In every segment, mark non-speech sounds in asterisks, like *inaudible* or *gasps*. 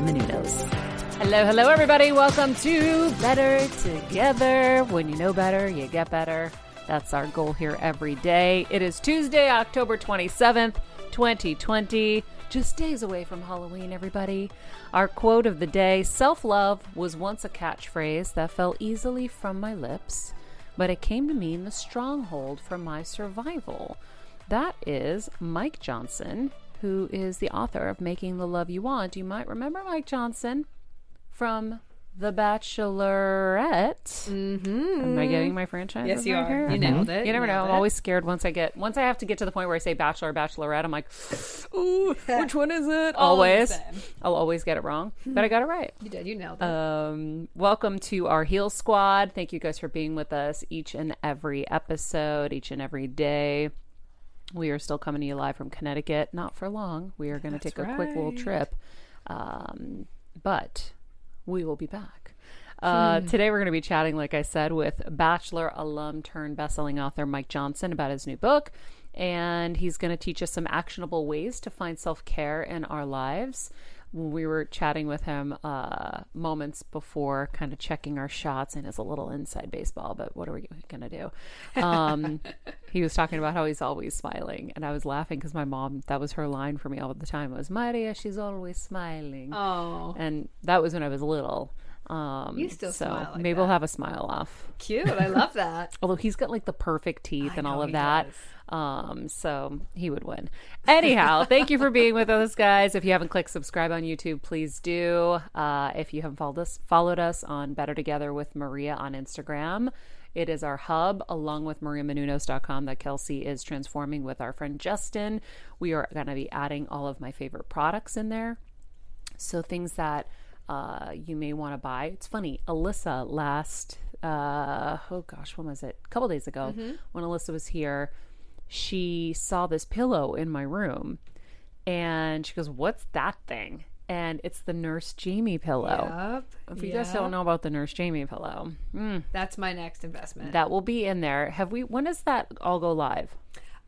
Menounos. Hello, hello, everybody. Welcome to Better Together. When you know better, you get better. That's our goal here every day. It is Tuesday, October 27th, 2020. Just days away from Halloween, everybody. Our quote of the day Self love was once a catchphrase that fell easily from my lips, but it came to mean the stronghold for my survival. That is Mike Johnson, who is the author of Making the Love You Want. You might remember Mike Johnson from The Bachelorette. Mm-hmm. Am I getting my franchise? Yes, you right are. here? You nailed it. You never know. Nailed I'm always scared once I get once I have to get to the point where I say Bachelor, Bachelorette. I'm like, *gasps* ooh, *laughs* which one is it? All of the always. I'll always get it wrong, but I got it right. You did. You nailed it. Um, welcome to our Heal Squad. Thank you guys for being with us each and every episode, each and every day. We are still coming to you live from Connecticut. Not for long. We are going to take a quick little trip, um, but we will be back. Uh, Today, we're going to be chatting, like I said, with Bachelor alum turned bestselling author Mike Johnson about his new book. And he's going to teach us some actionable ways to find self care in our lives. We were chatting with him uh, moments before, kind of checking our shots, and it's a little inside baseball, but what are we going to do? Um, *laughs* he was talking about how he's always smiling, and I was laughing because my mom, that was her line for me all the time, was Maria, she's always smiling. Oh, And that was when I was little. Um, You still so smile like maybe that. we'll have a smile off. cute. I love that. *laughs* Although he's got like the perfect teeth I and all of that. does. Um, so he would win. Anyhow, thank you for being with us, guys. If you haven't clicked subscribe on YouTube, please do. Uh, if you haven't followed us, followed us on Better Together with Maria on Instagram. It is our hub, along with mariamenounos.com, that Kelsey is transforming with our friend Justin. We are going to be adding all of my favorite products in there. So things that uh, you may want to buy. It's funny, Alyssa last, uh, oh gosh, when was it? A couple days ago, when Alyssa was here, she saw this pillow in my room, and she goes, "What's that thing?" And it's the Nurse Jamie pillow. Yep. If you guys don't know about the Nurse Jamie pillow, mm, That's my next investment. that will be in there. Have we? When does that all go live?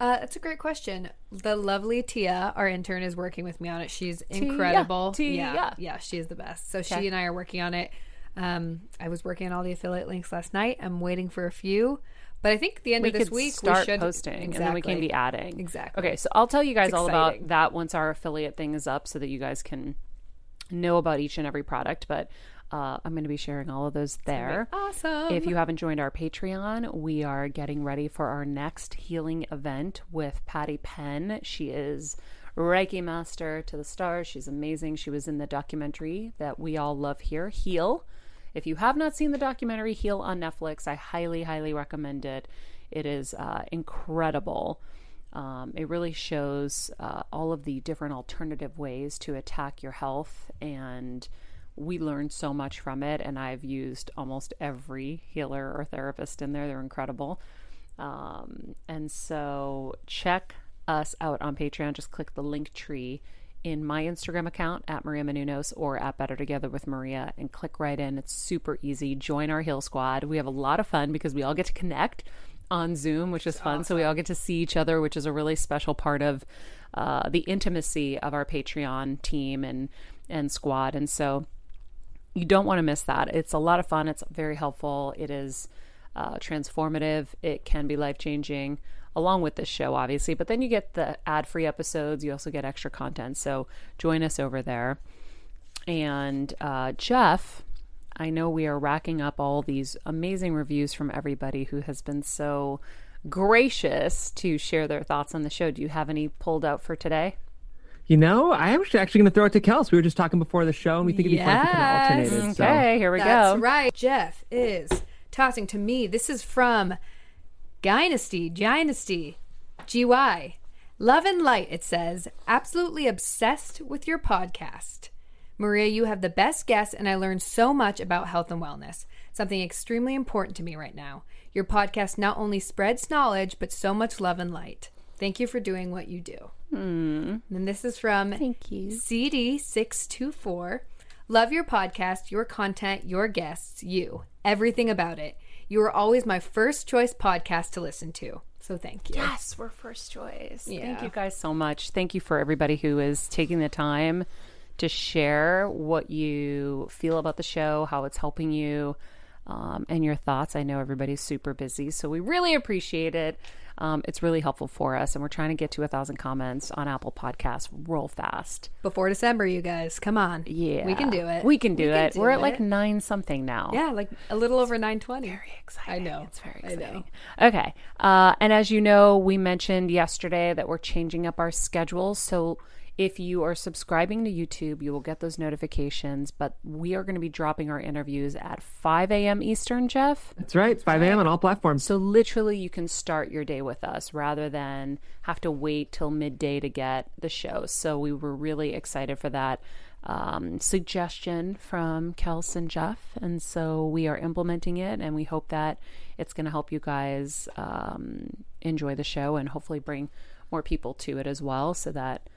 Uh, that's a great question. The lovely Tia, our intern, is working with me on it. She's incredible. Tia. Yeah, yeah, she is the best. So she and I are working on it. Um, I was working on all the affiliate links last night. I'm waiting for a few, but I think the end we of this week start we should be posting and then we can be adding. Exactly. okay so i'll tell you guys all about that once our affiliate thing is up so that you guys can know about each and every product but uh, i'm going to be sharing all of those there. Awesome. if you haven't joined our patreon we are getting ready for our next healing event with patty penn. She is reiki master to the stars. She's amazing. She was in the documentary that we all love here heal if you have not seen the documentary Heal on Netflix, I highly, highly recommend it. It is uh, incredible. Um, it really shows uh, all of the different alternative ways to attack your health, and we learned so much from it. And I've used almost every healer or therapist in there, they're incredible. Um, and so check us out on Patreon. Just click the link tree in my Instagram account at Maria Menounos or at Better Together with Maria and click right in. It's super easy. Join our Heal Squad. We have a lot of fun because we all get to connect on Zoom, which is fun. So we all get to see each other, which is a really special part of uh, the intimacy of our Patreon team and and squad. And so you don't want to miss that. It's a lot of fun. It's very helpful. It is uh, transformative. It can be life changing, along with this show, obviously. But then you get the ad free episodes. You also get extra content. So join us over there. And uh, Jeff, I know we are racking up all these amazing reviews from everybody who has been so gracious to share their thoughts on the show. Do you have any pulled out for today? You know, I am actually going to throw it to Kels. We were just talking before the show, and we think it'd be fun if we kind of Yes. alternated. So. Okay, here we That's go. That's right. Jeff is tossing to me. This is from Dynasty, Dynasty, GY. Love and light, it says. Absolutely obsessed with your podcast. Maria, you have the best guests, and I learned so much about health and wellness, something extremely important to me right now. Your podcast not only spreads knowledge, but so much love and light. Thank you for doing what you do. Hmm. And this is from Thank you. CD624. Love your podcast, your content, your guests, you. Everything about it. You are always my first choice podcast to listen to. So thank you. Yes, we're first choice. Thank you guys so much. Thank you for everybody who is taking the time to share what you feel about the show, how it's helping you, um, and your thoughts. I know everybody's super busy, so we really appreciate it. Um, it's really helpful for us, and we're trying to get to a thousand comments on Apple Podcasts real fast. Before December, you guys. Come on. Yeah, We can do it. We can do it. do we're at like nine something now. Yeah, like a little over 920. Very exciting. I know. It's very I know. exciting. Okay. Uh, and as you know, we mentioned yesterday that we're changing up our schedules. So if you are subscribing to YouTube, you will get those notifications. But we are going to be dropping our interviews at 5 a.m. Eastern, Jeff. That's right. It's 5 a.m. on all platforms. So literally, you can start your day with us rather than have to wait till midday to get the show. So we were really excited for that um, suggestion from Kels and Jeff, and so we are implementing it, and we hope that it's going to help you guys um, enjoy the show and hopefully bring more people to it as well, so that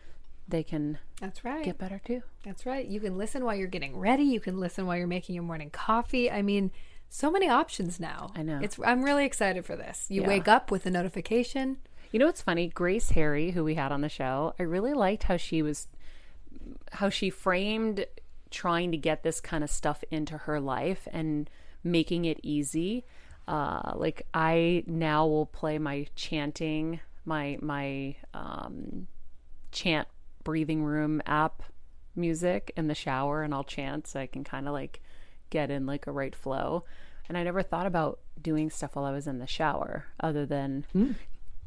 they can That's right. get better too. That's right. You can listen while you're getting ready. You can listen while you're making your morning coffee. I mean, so many options now. I know. It's I'm really excited for this. You Yeah. wake up with a notification. You know what's funny? Grace Harry, who we had on the show, I really liked how she was how she framed trying to get this kind of stuff into her life and making it easy. Uh, like I now will play my chanting, my my um, chant breathing room app music in the shower, and I'll chant so I can kind of like get in like a right flow. And I never thought about doing stuff while I was in the shower, other than hmm.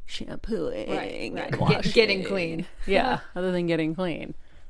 shampooing, Right, right. Get- getting clean. yeah, *laughs* other than getting clean.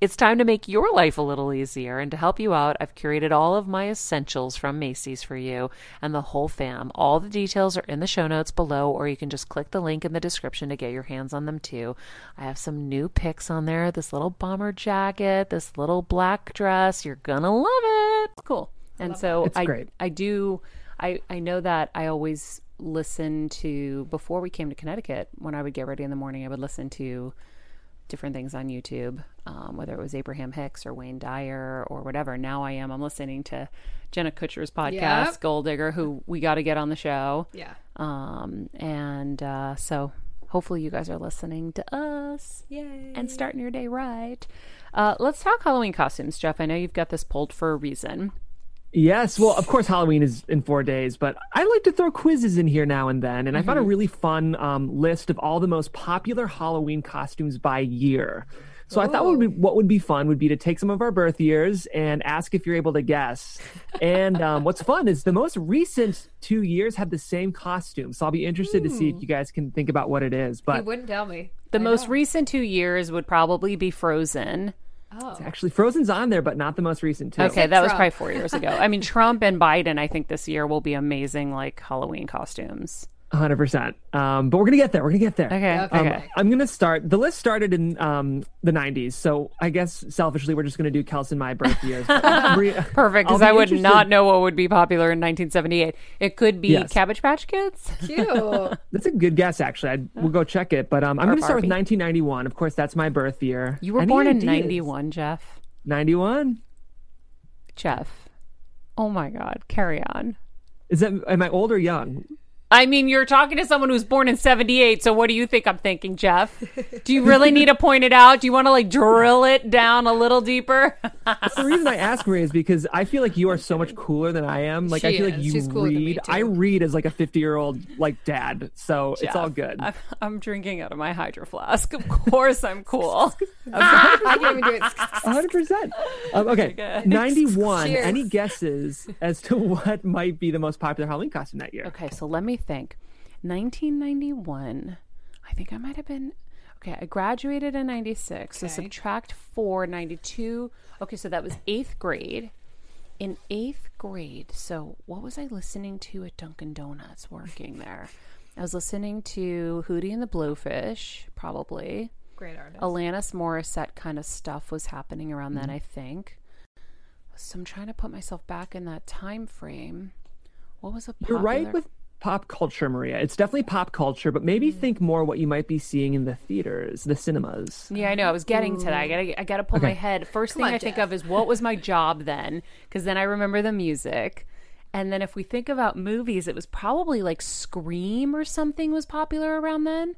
it's time to make your life a little easier. And to help you out, I've curated all of my essentials from Macy's for you and the whole fam. All the details are in the show notes below, or you can just click the link in the description to get your hands on them too. I have some new picks on there this little bomber jacket, this little black dress. You're gonna love it. It's cool. And so It's I, great. I do, I, I know that I always listen to, before we came to Connecticut, when I would get ready in the morning, I would listen to different things on YouTube, um, whether it was Abraham Hicks or Wayne Dyer or whatever. Now I am. I'm listening to Jenna Kutcher's podcast, Yep. Goal Digger, who we got to get on the show. Yeah. Um, and uh, so hopefully you guys are listening to us Yay. and starting your day right. Uh, let's talk Halloween costumes, Jeff. I know you've got this pulled for a reason. Yes, well, of course, Halloween is in four days, but I like to throw quizzes in here now and then. And I found a really fun um, list of all the most popular Halloween costumes by year. So I thought what would, be, what would be fun would be to take some of our birth years and ask if you're able to guess. And um, what's fun is the most recent two years have the same costume. So I'll be interested to see if you guys can think about what it is. He But wouldn't tell me. The I most know. recent two years would probably be Frozen. Oh. actually, Frozen's on there, but not the most recent two. Okay, that was probably four years ago. I mean, Trump and Biden, I think this year will be amazing, like Halloween costumes. 100%. Um, but we're going to get there. We're going to get there. Okay, Okay. okay. Um, I'm gonna start. The list started in um, the '90s, so I guess selfishly we're just gonna do Kels and my birth *laughs* years. *laughs* Perfect, because I'll I would interested- not know what would be popular in 1978. It could be Yes. Cabbage Patch Kids. *laughs* Cute. That's a good guess, actually. I'd, we'll go check it. But um, I'm gonna start with 1991. Of course, that's my birth year. You were Any born in ideas? 91, Jeff. 91. Jeff. Oh my God, carry on. Is that am I old or young? I mean, you're talking to someone who's born in 78, so what do you think I'm thinking, Jeff? Do you really need to point it out? Do you want to like drill it down a little deeper? The reason I ask Maria is because I feel like you are so much cooler than I am. Like I She feel like you She's cooler than me, read. I read as like a 50 year old like dad, so it's all good. I'm, I'm drinking out of my hydro flask. Of course, I'm cool. *laughs* *laughs* I can't even do it. hundred percent. Um, okay, *laughs* Okay. ninety-one. Cheers. Any guesses as to what might be the most popular Halloween costume that year? Okay, so let me think. 1991. I think I might have been. Okay, I graduated in 96. So subtract 4, 92. Okay, so that was eighth grade. In eighth grade, so what was I listening to at Dunkin' Donuts working there? I was listening to Hootie and the Blowfish, probably. Great artist. Alanis Morissette kind of stuff was happening around then, mm-hmm. I think. So I'm trying to put myself back in that time frame. What was a You're right with pop culture, Maria. It's definitely pop culture, but maybe think more what you might be seeing in the theaters, the cinemas. Yeah, I know. I was getting to that. I gotta, I gotta pull my head. First thing on, I think of is what was my job then, because then I remember the music. And then if we think about movies, it was probably like Scream or something was popular around then.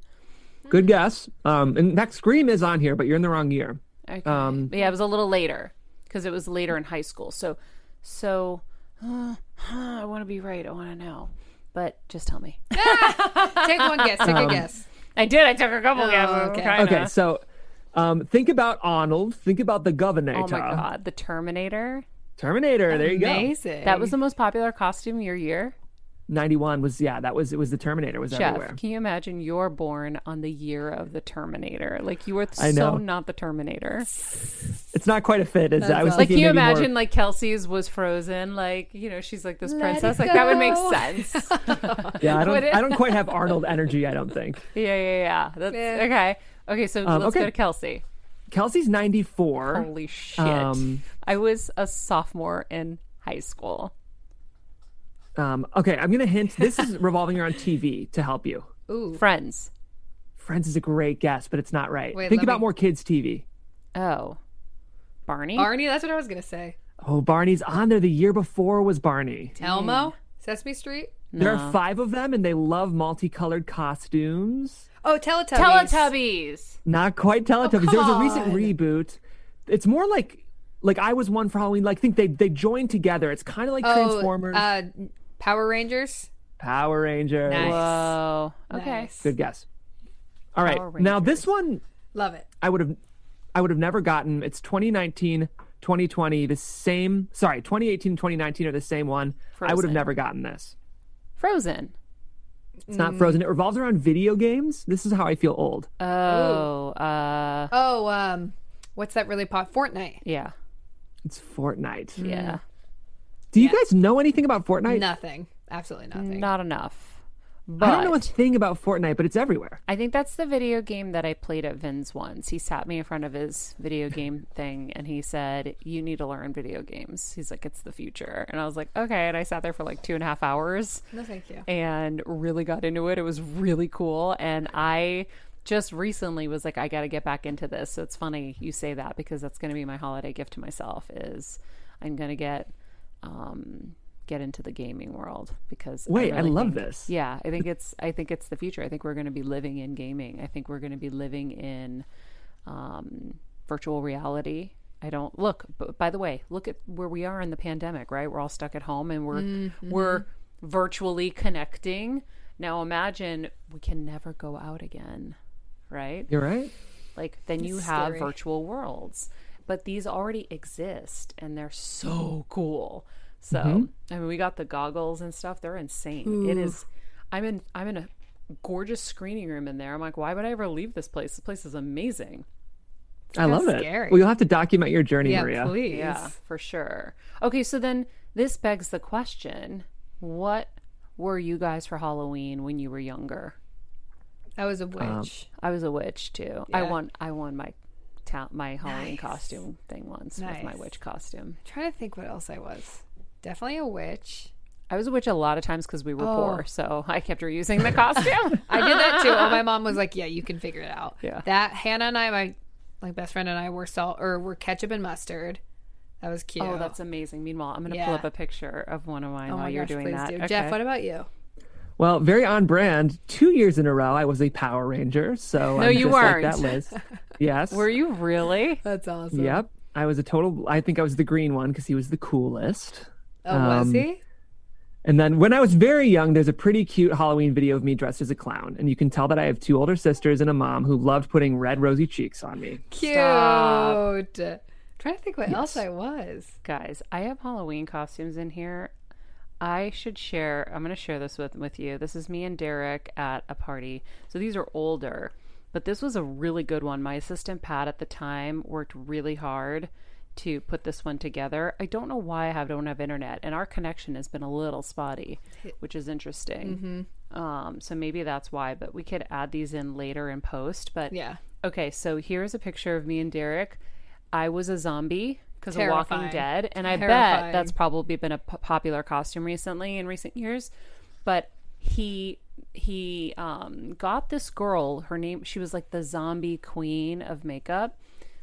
Good guess. Um, and that Scream is on here, but you're in the wrong year. Okay. Um, yeah, it was a little later because it was later in high school. So, so uh, I want to be right. I want to know, but just tell me. Take one guess. Take Um, a guess. I did. I took a couple guesses. okay. kinda. Okay, so um, think about Arnold. Think about the Governor. Oh my god, the Terminator. Terminator. There you go. Amazing. That was the most popular costume your year. 91 was yeah, that was it was the Terminator was Jeff, everywhere. can you imagine you're born on the year of the Terminator? Like you were I so not the Terminator. It's not quite a fit as I was. Like, can you maybe more- imagine like Kelsey's was frozen? Like, you know, she's like this Let princess. Like that would make sense. *laughs* Yeah, I don't I don't quite have Arnold energy, I don't think. *laughs* yeah, yeah, yeah. That's Yeah. okay. Okay, so Um, let's okay. go to Kelsey. Kelsey's 94. Holy shit. Um, I was a sophomore in high school. Um, okay, I'm gonna hint. This is *laughs* revolving around TV to help you. Ooh. Friends. Friends is a great guess, but it's not right. Wait, Think let about me- more kids' TV. Oh. Barney? Barney, that's what I was gonna say. Oh, Barney's on there. The year before was Barney. Elmo, Sesame Street. There are five of them, and they love multicolored costumes. Oh, Teletubbies. Teletubbies. Not quite Teletubbies. there was a recent reboot. It's more like like I was one for Halloween. Like think they they joined together. It's kind of like Oh, Transformers, uh, Power Rangers. Power Rangers. Nice. Whoa. Okay. Nice. Good guess. All right, now this one Love it. I would have I would have never gotten. It's 2019, 2020, the same. Sorry, 2018, 2019 are the same one. I would have Frozen. never gotten this. Frozen. It's not Frozen. It revolves around video games. This is how I feel old. Oh, uh, Oh, um, what's that really pop? Fortnite. yeah. It's Fortnite. Yeah. Do you guys know anything about Fortnite? Nothing. Absolutely nothing. Not enough. But I don't know a thing about Fortnite, but it's everywhere. I think that's the video game that I played at Vin's once. He sat me in front of his video *laughs* game thing and he said, You need to learn video games. He's like, It's the future. And I was like, Okay. And I sat there for like two and a half hours No, thank you. and really got into it. It was really cool. And I just recently was like, I got to get back into this. So it's funny you say that because that's going to be my holiday gift to myself is I'm going to get, um, get into the gaming world because Wait, I really love think- this. Yeah, I think it's I think it's the future. I think we're going to be living in gaming. I think we're going to be living in um, virtual reality. I don't look. But by the way, look at where we are in the pandemic. Right, we're all stuck at home and we're we're virtually connecting. Now imagine we can never go out again. Right, You're right. like then you have scary. virtual worlds but these already exist and they're so cool. So i mean we got the goggles and stuff. They're insane. It is i'm in i'm in a gorgeous screening room in there. I'm like why would i ever leave this place? This place is amazing. I love it. scary. Well, you'll have to document your journey, Yeah, Maria. please. yeah. For sure. Okay so then this begs the question what were you guys for halloween when you were younger? I was a witch. Um, i was a witch too. I Yeah. won i won my ta- my halloween Nice. costume thing once with my witch costume trying to think what else I was. Definitely a witch. I was a witch a lot of times because we were Oh. poor, so I kept reusing the costume. *laughs* I did that too. Oh, my *laughs* mom was like, "Yeah, you can figure it out." Yeah. That Hannah and I, my like best friend and I, were salt or were ketchup and mustard. That was oh, cute. oh, that's amazing. Meanwhile, I'm going to Yeah. pull up a picture of one of mine Oh while you're gosh, doing please that. do. Okay. Jeff, what about you? Well, very on brand. Two years in a row, I was a Power Ranger. So No, I'm you just weren't. that list. *laughs* Yes. Were you really? That's awesome. Yep. I was a total. I think I was the green one because he was the coolest. Oh, was Um, he? And then when I was very young, there's a pretty cute Halloween video of me dressed as a clown, and you can tell that I have two older sisters and a mom who loved putting red rosy cheeks on me. Cute. Stop. Trying to think what else I was. Guys, I have Halloween costumes in here. I should share. I'm going to share this with with you. This is me and Derek at a party. So these are older, but this was a really good one. My assistant Pat at the time worked really hard to put this one together. I don't know why I have don't have internet, and our connection has been a little spotty, which is interesting. Um, so maybe that's why. But we could add these in later in post. But Yeah. Okay, so here's a picture of me and Derek. I was a zombie because of Walking Dead, and I bet that's probably been a p- popular costume recently in recent years. But he he um, got this girl. Her name she was like the zombie queen of makeup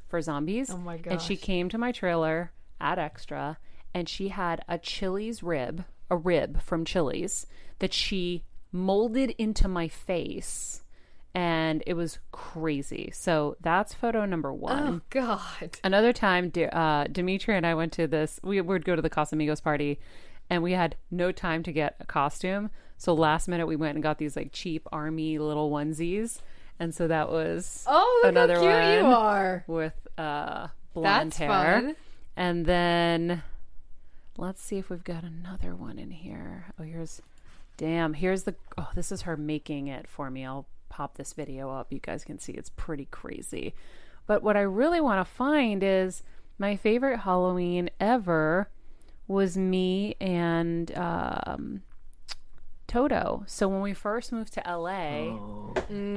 for zombies. Oh my god! And she came to my trailer at Extra, and she had a Chili's rib, a rib from Chili's that she molded into my face and it was crazy. So that's photo number one. Oh God. Another time, uh, Dimitri and I went to this. We would go to the Casamigos party, and we had no time to get a costume. So last minute, we went and got these like cheap army little onesies, and so that was Oh, look another how cute one you are. with uh, blonde That's hair. fun. And then let's see if we've got another one in here. Oh, here's Damn, here's the oh, this is her making it for me. I'll pop this video up. You guys can see it's pretty crazy. But what I really want to find is my favorite Halloween ever was me and um, Toto. So when we first moved to LA,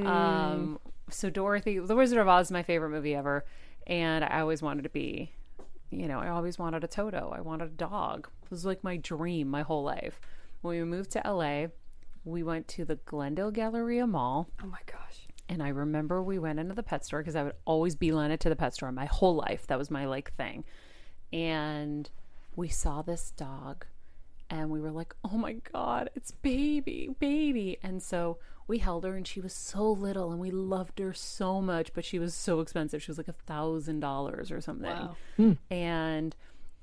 um, so Dorothy, The Wizard of Oz is my favorite movie ever, and I always wanted to be, you know, I always wanted a Toto. I wanted a dog. It was like my dream my whole life. When we moved to LA, we went to the Glendale Galleria Mall. Oh my gosh. And I remember we went into the pet store because I would always beeline it to the pet store my whole life. That was my like thing. And we saw this dog and we were like, oh my God, it's baby, baby. And so we held her and she was so little and we loved her so much, but she was so expensive. She was like a thousand dollars or something. Wow. Hmm. And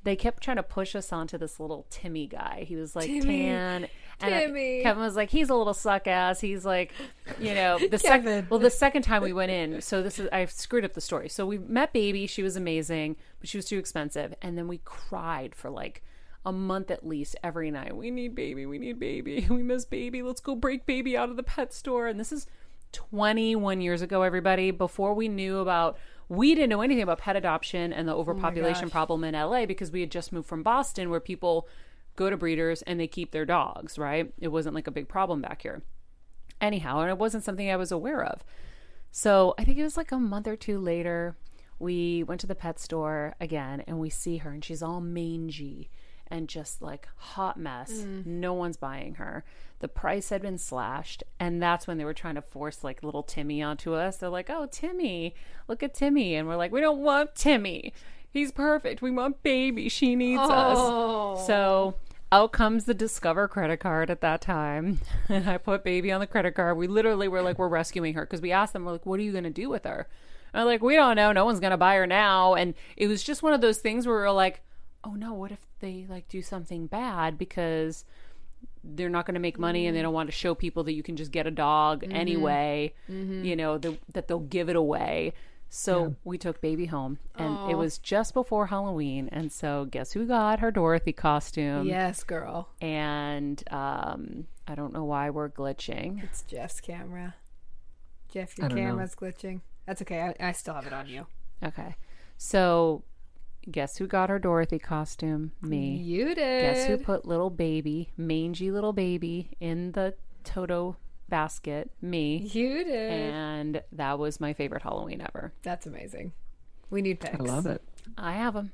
they kept trying to push us onto this little Timmy guy. He was like Timmy. tan. And Timmy. Kevin was like, he's a little suck ass. He's like, you know, *laughs* the second. Well, the second time we went in, so this is I screwed up the story. So we met Baby. She was amazing, but she was too expensive. And then we cried for like a month at least every night. We need Baby. We need Baby. *laughs* We miss Baby. Let's go break Baby out of the pet store. And this is 21 years ago, everybody. Before we knew about, we didn't know anything about pet adoption and the oh overpopulation gosh. problem in LA because we had just moved from Boston where people go to breeders and they keep their dogs, right? It wasn't like a big problem back here. Anyhow, and it wasn't something I was aware of. So I think it was like a month or two later, we went to the pet store again and we see her and she's all mangy and just like hot mess. Mm. No one's buying her. The price had been slashed, and that's when they were trying to force like little Timmy onto us. They're like, "Oh, Timmy, look at Timmy," and we're like, "We don't want Timmy. He's perfect. We want baby. She needs Oh. us." So out comes the Discover credit card at that time, *laughs* and I put baby on the credit card. We literally were like, "We're rescuing her," because we asked them, "We're like, what are you going to do with her?" And they're like, "We don't know. No one's going to buy her now." And it was just one of those things where we are like, "Oh no, what if they like do something bad because?" they're not going to make money and they don't want to show people that you can just get a dog mm-hmm. anyway mm-hmm. you know the, that they'll give it away so we took baby home and it was just before halloween and so guess who got her dorothy costume Yes, girl. and um, i don't know why we're glitching It's Jeff's camera. Jeff, your I don't know. camera's glitching. That's okay. I, I still have it on you. okay so guess who got her dorothy costume me You did. Guess who put little baby, mangy little baby, in the Toto basket? Me. You did. And that was my favorite Halloween ever. That's amazing. We need pics. I love it. I have them.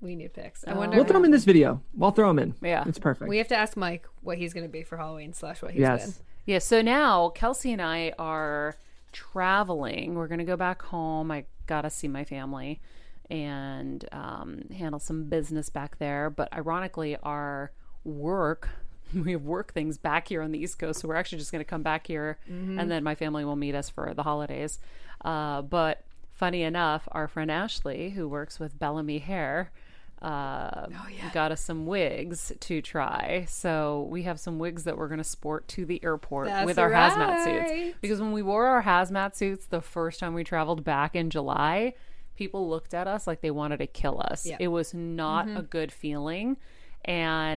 We need pics. I Oh. wonder. We'll throw them in this video. We'll throw them in. Yeah. It's perfect. we have to ask Mike what he's going to be for Halloween slash what he's yes. been. Yeah, so now Kelsey and I are traveling. We're going to go back home. I got to see my family and um, handle some business back there. But ironically, our work, *laughs* we have work things back here on the East Coast. So we're actually just going to come back here and then my family will meet us for the holidays. Uh, but funny enough, our friend Ashley, who works with Bellami Hair, uh, got us some wigs to try. So we have some wigs that we're going to sport to the airport That's with our hazmat suits. Because when we wore our hazmat suits the first time we traveled back in July, people looked at us like they wanted to kill us. Yeah. It was not a good feeling. And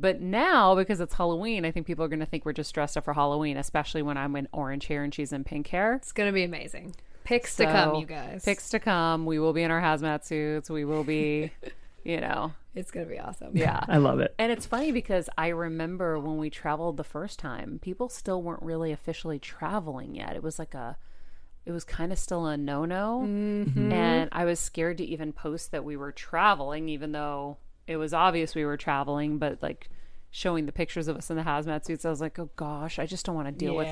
But now, because it's Halloween, I think people are going to think we're just dressed up for Halloween, especially when I'm in orange hair and she's in pink hair. It's going to be amazing. Pics to come, you guys. Pics to come. We will be in our hazmat suits. We will be, *laughs* you know, It's gonna be awesome. Yeah. *laughs* I love it. And it's funny because I remember when we traveled the first time, people still weren't really officially traveling yet. It was like a, it was kind of still a no no. Mm-hmm. And I was scared to even post that we were traveling, even though it was obvious we were traveling, but like showing the pictures of us in the hazmat suits, I was like, oh gosh, I just don't want to deal with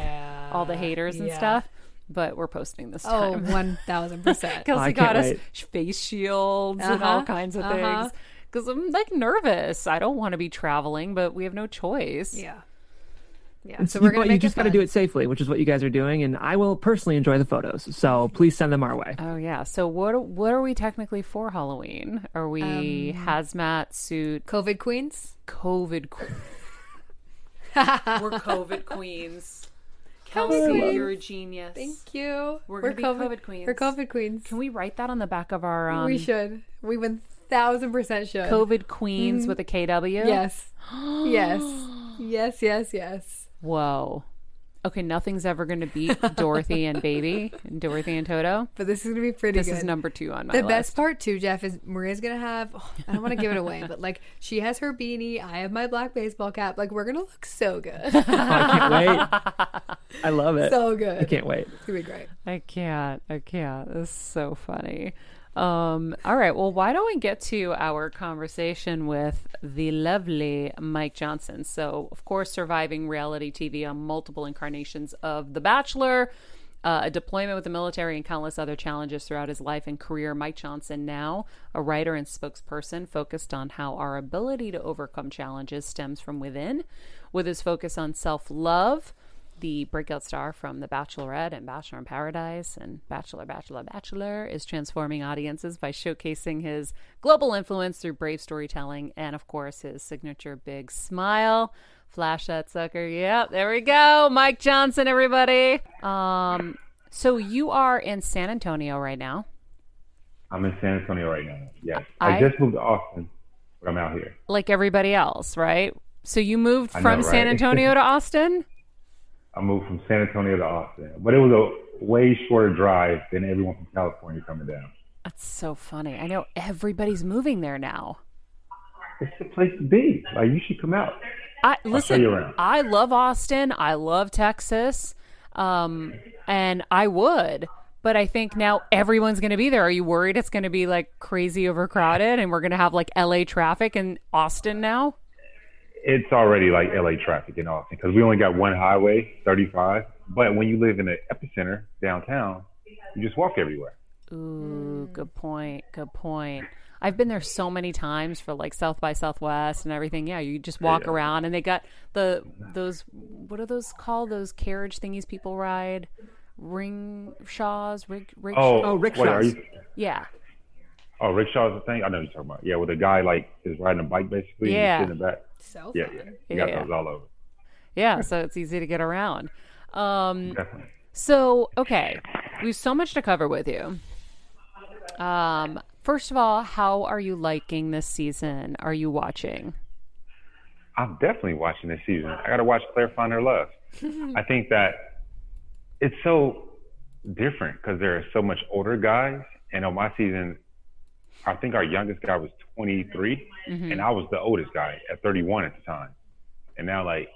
all the haters and yeah. stuff. But we're posting this Oh, time. one thousand percent. *laughs* Kelsey I got can't us wait. sh- face shields and all Uh-huh, kinds of uh-huh. things. Because I'm like nervous. I don't want to be traveling, but we have no choice. Yeah. Yeah. So you, we're gonna you just got to do it safely, which is what you guys are doing, and I will personally enjoy the photos. So please send them our way. Oh yeah. So what what are we technically for Halloween? Are we Um, hazmat suit COVID queens. COVID *laughs* que- We're COVID queens. *laughs* Kelsey, queens. you're a genius. Thank you. We're gonna be COVID queens. We're COVID queens. Can we write that on the back of our um, we should. We one thousand percent should. COVID queens with a KW? *gasps* Yes. yes. Yes. Yes. Yes. Whoa. Okay, nothing's ever going to beat Dorothy and Baby, and Dorothy and Toto. But this is gonna be pretty This good. is number two on my list. the list. best part too, Jeff, is Maria's gonna have. oh, I don't want to give it away, but like she has her beanie, I have my black baseball cap. Like we're gonna look so good, *laughs* oh, I can't wait. I love it. so good. I can't wait. It's gonna be great. I can't. I can't. This is so funny. Um, all right. Well, why don't we get to our conversation with the lovely Mike Johnson? So, of course, surviving reality TV on multiple incarnations of The Bachelor, uh, a deployment with the military, and countless other challenges throughout his life and career. Mike Johnson, now a writer and spokesperson focused on how our ability to overcome challenges stems from within, with his focus on self love the breakout star from The Bachelorette and Bachelor in Paradise and Bachelor, Bachelor, Bachelor is transforming audiences by showcasing his global influence through brave storytelling and, of course, his signature big smile. Flash that sucker. Yep, there we go. Mike Johnson, everybody. Um, so you are in San Antonio right now. I'm in San Antonio right now. Yes. I- I, just moved to Austin, but I'm out here. like everybody else, right? So you moved from know, San? *laughs* Antonio to Austin? I moved from San Antonio to Austin, but it was a way shorter drive than everyone from California coming down. That's so funny. I know everybody's moving there now. It's the place to be. Like you should come out. I listen. I love Austin. I love Texas, um, and I would. But I think now everyone's going to be there. Are you worried it's going to be like crazy overcrowded, and we're going to have like LA traffic in Austin now? It's already like LA traffic in Austin because we only got one highway, 35. But when you live in the epicenter downtown, you just walk everywhere. Ooh, good point. Good point. I've been there so many times for like South by Southwest and everything. Yeah, you just walk Yeah. around, and they got the those what are those called? Those carriage thingies people ride, ring shaws, rig, rig Oh, Oh, wait, are rickshaws. you? yeah. Oh, rickshaw's the thing. I know what you're talking about. Yeah, with a guy like is riding a bike basically. Yeah. in the back. So Yeah, fun. yeah. You got Yeah. those all over. Yeah, so it's easy to get around. Um, Definitely. so okay, we have so much to cover with you. Um, first of all, how are you liking this season? Are you watching? I'm definitely watching this season. I got to watch Clare find her love. *laughs* I think that it's so different because there are so much older guys, and on my season, I think our youngest guy was 23, mm-hmm. and I was the oldest guy at 31 at the time. And now, like,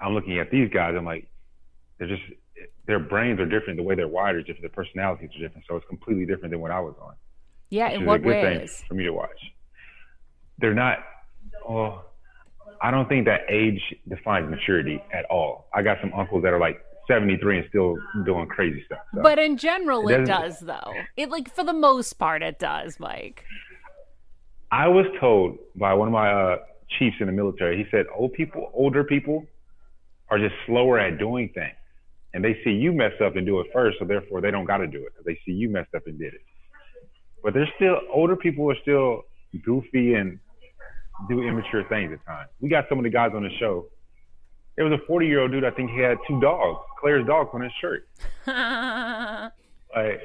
I'm looking at these guys, I'm like, they're just their brains are different, the way they're wired is different, their personalities are different, so it's completely different than what I was on. Yeah, in what a good ways? thing for me to watch. They're not. Oh, I don't think that age defines maturity at all. I got some uncles that are like 73 and still doing crazy stuff. so. But in general, It it, doesn't- though. It like for the most part, it does, Mike. I was told by one of my uh, chiefs in the military. He said old people, older people, are just slower at doing things, and they see you mess up and do it first, so therefore they don't got to do it because they see you messed up and did it. But there's still older people are still goofy and do immature things at times. We got some of the guys on the show. There was a 40 year old dude. I think he had two dogs, Clare's dogs, on his shirt. *laughs* Like,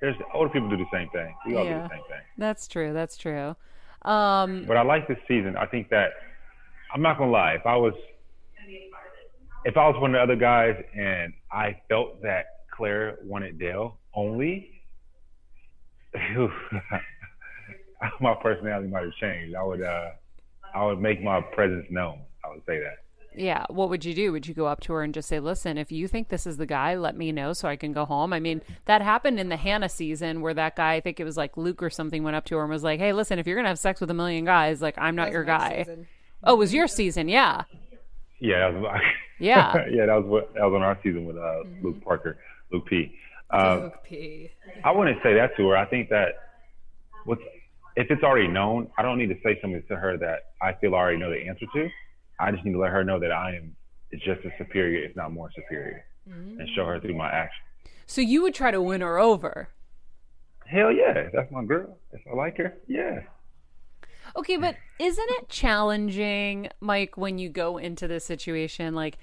there's older people do the same thing. We all do the same thing. That's true. That's true. Um, But I like this season. I think that I'm not gonna lie. If I was, if I was one of the other guys and I felt that Clare wanted Dale only, *laughs* *laughs* my personality might have changed. I would uh, I would make my presence known. I would say that. Yeah. What would you do? Would you go up to her and just say, listen, if you think this is the guy, let me know so I can go home? I mean, that happened in the Hannah season where that guy, I think it was like Luke or something, went up to her and was like, hey, listen, if you're going to have sex with a million guys, like, I'm not your guy. Season. Oh, it was your season. Yeah. Yeah, was, *laughs* Yeah. yeah, that was what that was on our season with uh, Luke Parker, Luke P. Uh, Luke P. I wouldn't say that to her. I think that what's if it's already known, I don't need to say something to her that I feel I already know the answer to. I just need to let her know that I am just as superior, if not more superior, and show her through my actions. So you would try to win her over. Hell yeah, that's my girl. If I like her, yeah. Okay, but isn't it challenging, Mike, when you go into this situation? Like,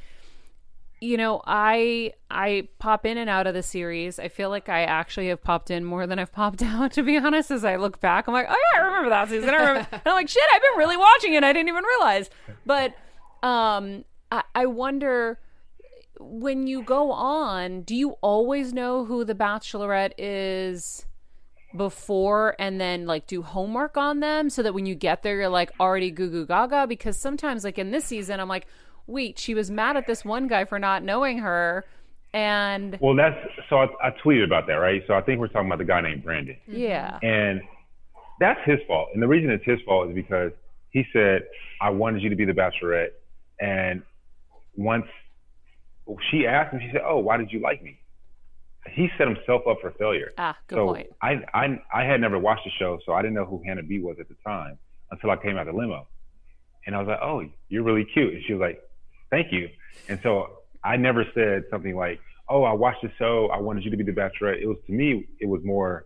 you know, I I pop in and out of the series. I feel like I actually have popped in more than I've popped *laughs* out. To be honest, as I look back, I'm like, oh yeah, I remember that season. I remember. and I'm like, shit, I've been really watching it. I didn't even realize. But um, I, I wonder when you go on, do you always know who the Bachelorette is? before and then like do homework on them so that when you get there you're like already goo goo gaga because sometimes like in this season I'm like wait she was mad at this one guy for not knowing her and Well, that's so I, I tweeted about that, right? So I think we're talking about the guy named Brandon. yeah And that's his fault. And the reason it's his fault is because he said, I wanted you to be the bachelorette. And once she asked him, she said, Oh, why did you like me? He set himself up for failure. ah good so point I, I I had never watched the show, so I didn't know who Hannah B was at the time until I came out of the limo. And I was like, Oh, you're really cute. And she was like, Thank you. And so I never said something like, Oh, I watched the show, I wanted you to be the bachelorette. It was to me, it was more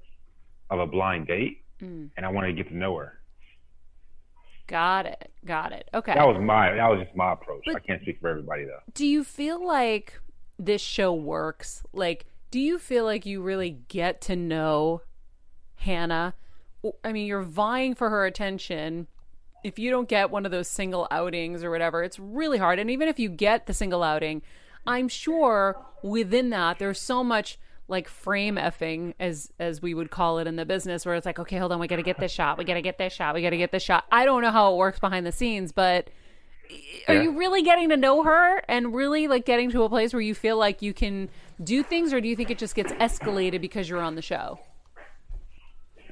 of a blind date Mm. and I wanted to get to know her. Got it. Got it. Okay. That was my that was just my approach. But- I can't speak for everybody though. do you feel like this show works? Like do you feel like you really get to know hannah? I mean you're vying for her attention. If you don't get one of those single outings or whatever it's really hard. And even if you get the single outing i'm sure within that there's so much like frame effing as as we would call it in the business where it's like okay hold on we got to get this shot we got to get this shot we got to get this shot i don't know how it works behind the scenes but are Yeah. you really getting to know her and really like getting to a place where you feel like you can do things or do you think it just gets escalated because you're on the show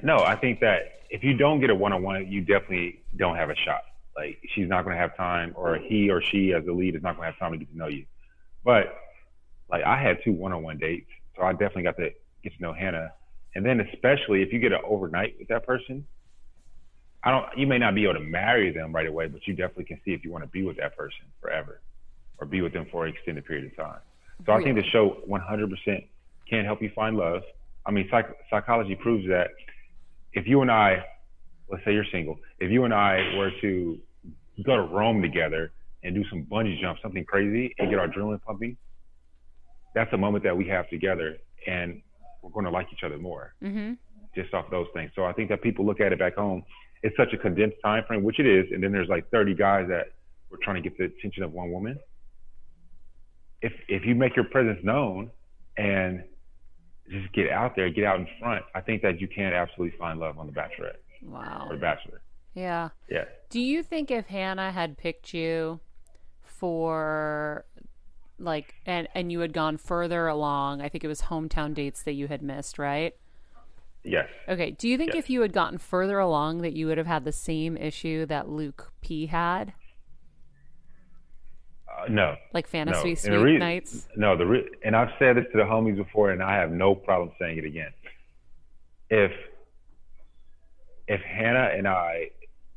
No, I think that if you don't get a one on one, you definitely don't have a shot. Like she's not going to have time, or he or she as the lead is not going to have time to get to know you. But like I had two one on one dates, so I definitely got to get to know Hannah. And then especially if you get an overnight with that person, I don't. You may not be able to marry them right away, but you definitely can see if you want to be with that person forever, or be with them for an extended period of time. So I think the show 100% can help you find love. I mean, psych- psychology proves that if you and I, let's say you're single, if you and I were to go to Rome together and do some bungee jump, something crazy, and get our adrenaline pumping, that's a moment that we have together, and we're going to like each other more mm-hmm. just off those things. So I think that people look at it back home. It's such a condensed time frame, which it is, and then there's like 30 guys that were trying to get the attention of one woman. If if you make your presence known and just get out there, get out in front, I think that you can absolutely find love on The Bachelorette wow or The Bachelor. yeah Yeah. do you think if hannah had picked you for like and and you had gone further along i think it was hometown dates that you had missed right Yes. okay do you think Yes. if you had gotten further along that you would have had the same issue that luke p had Uh, no. like fantasy And suite rea- nights No, the re- and I've said this to the homies before, and I have no problem saying it again. If if Hannah and I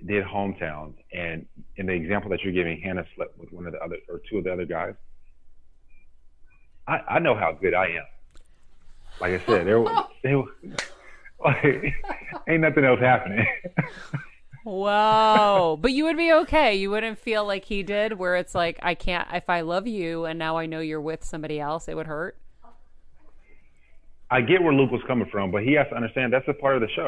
did hometowns, and in the example that you're giving, Hannah slept with one of the other or two of the other guys, I, I know how good I am. Like I said, there, *laughs* there like, *laughs* ain't nothing else happening. Whoa. *laughs* but you would be okay. You wouldn't feel like he did, where it's like, I can't, if I love you and now I know you're with somebody else, it would hurt. I get where Luke was coming from, but he has to understand that's a part of the show.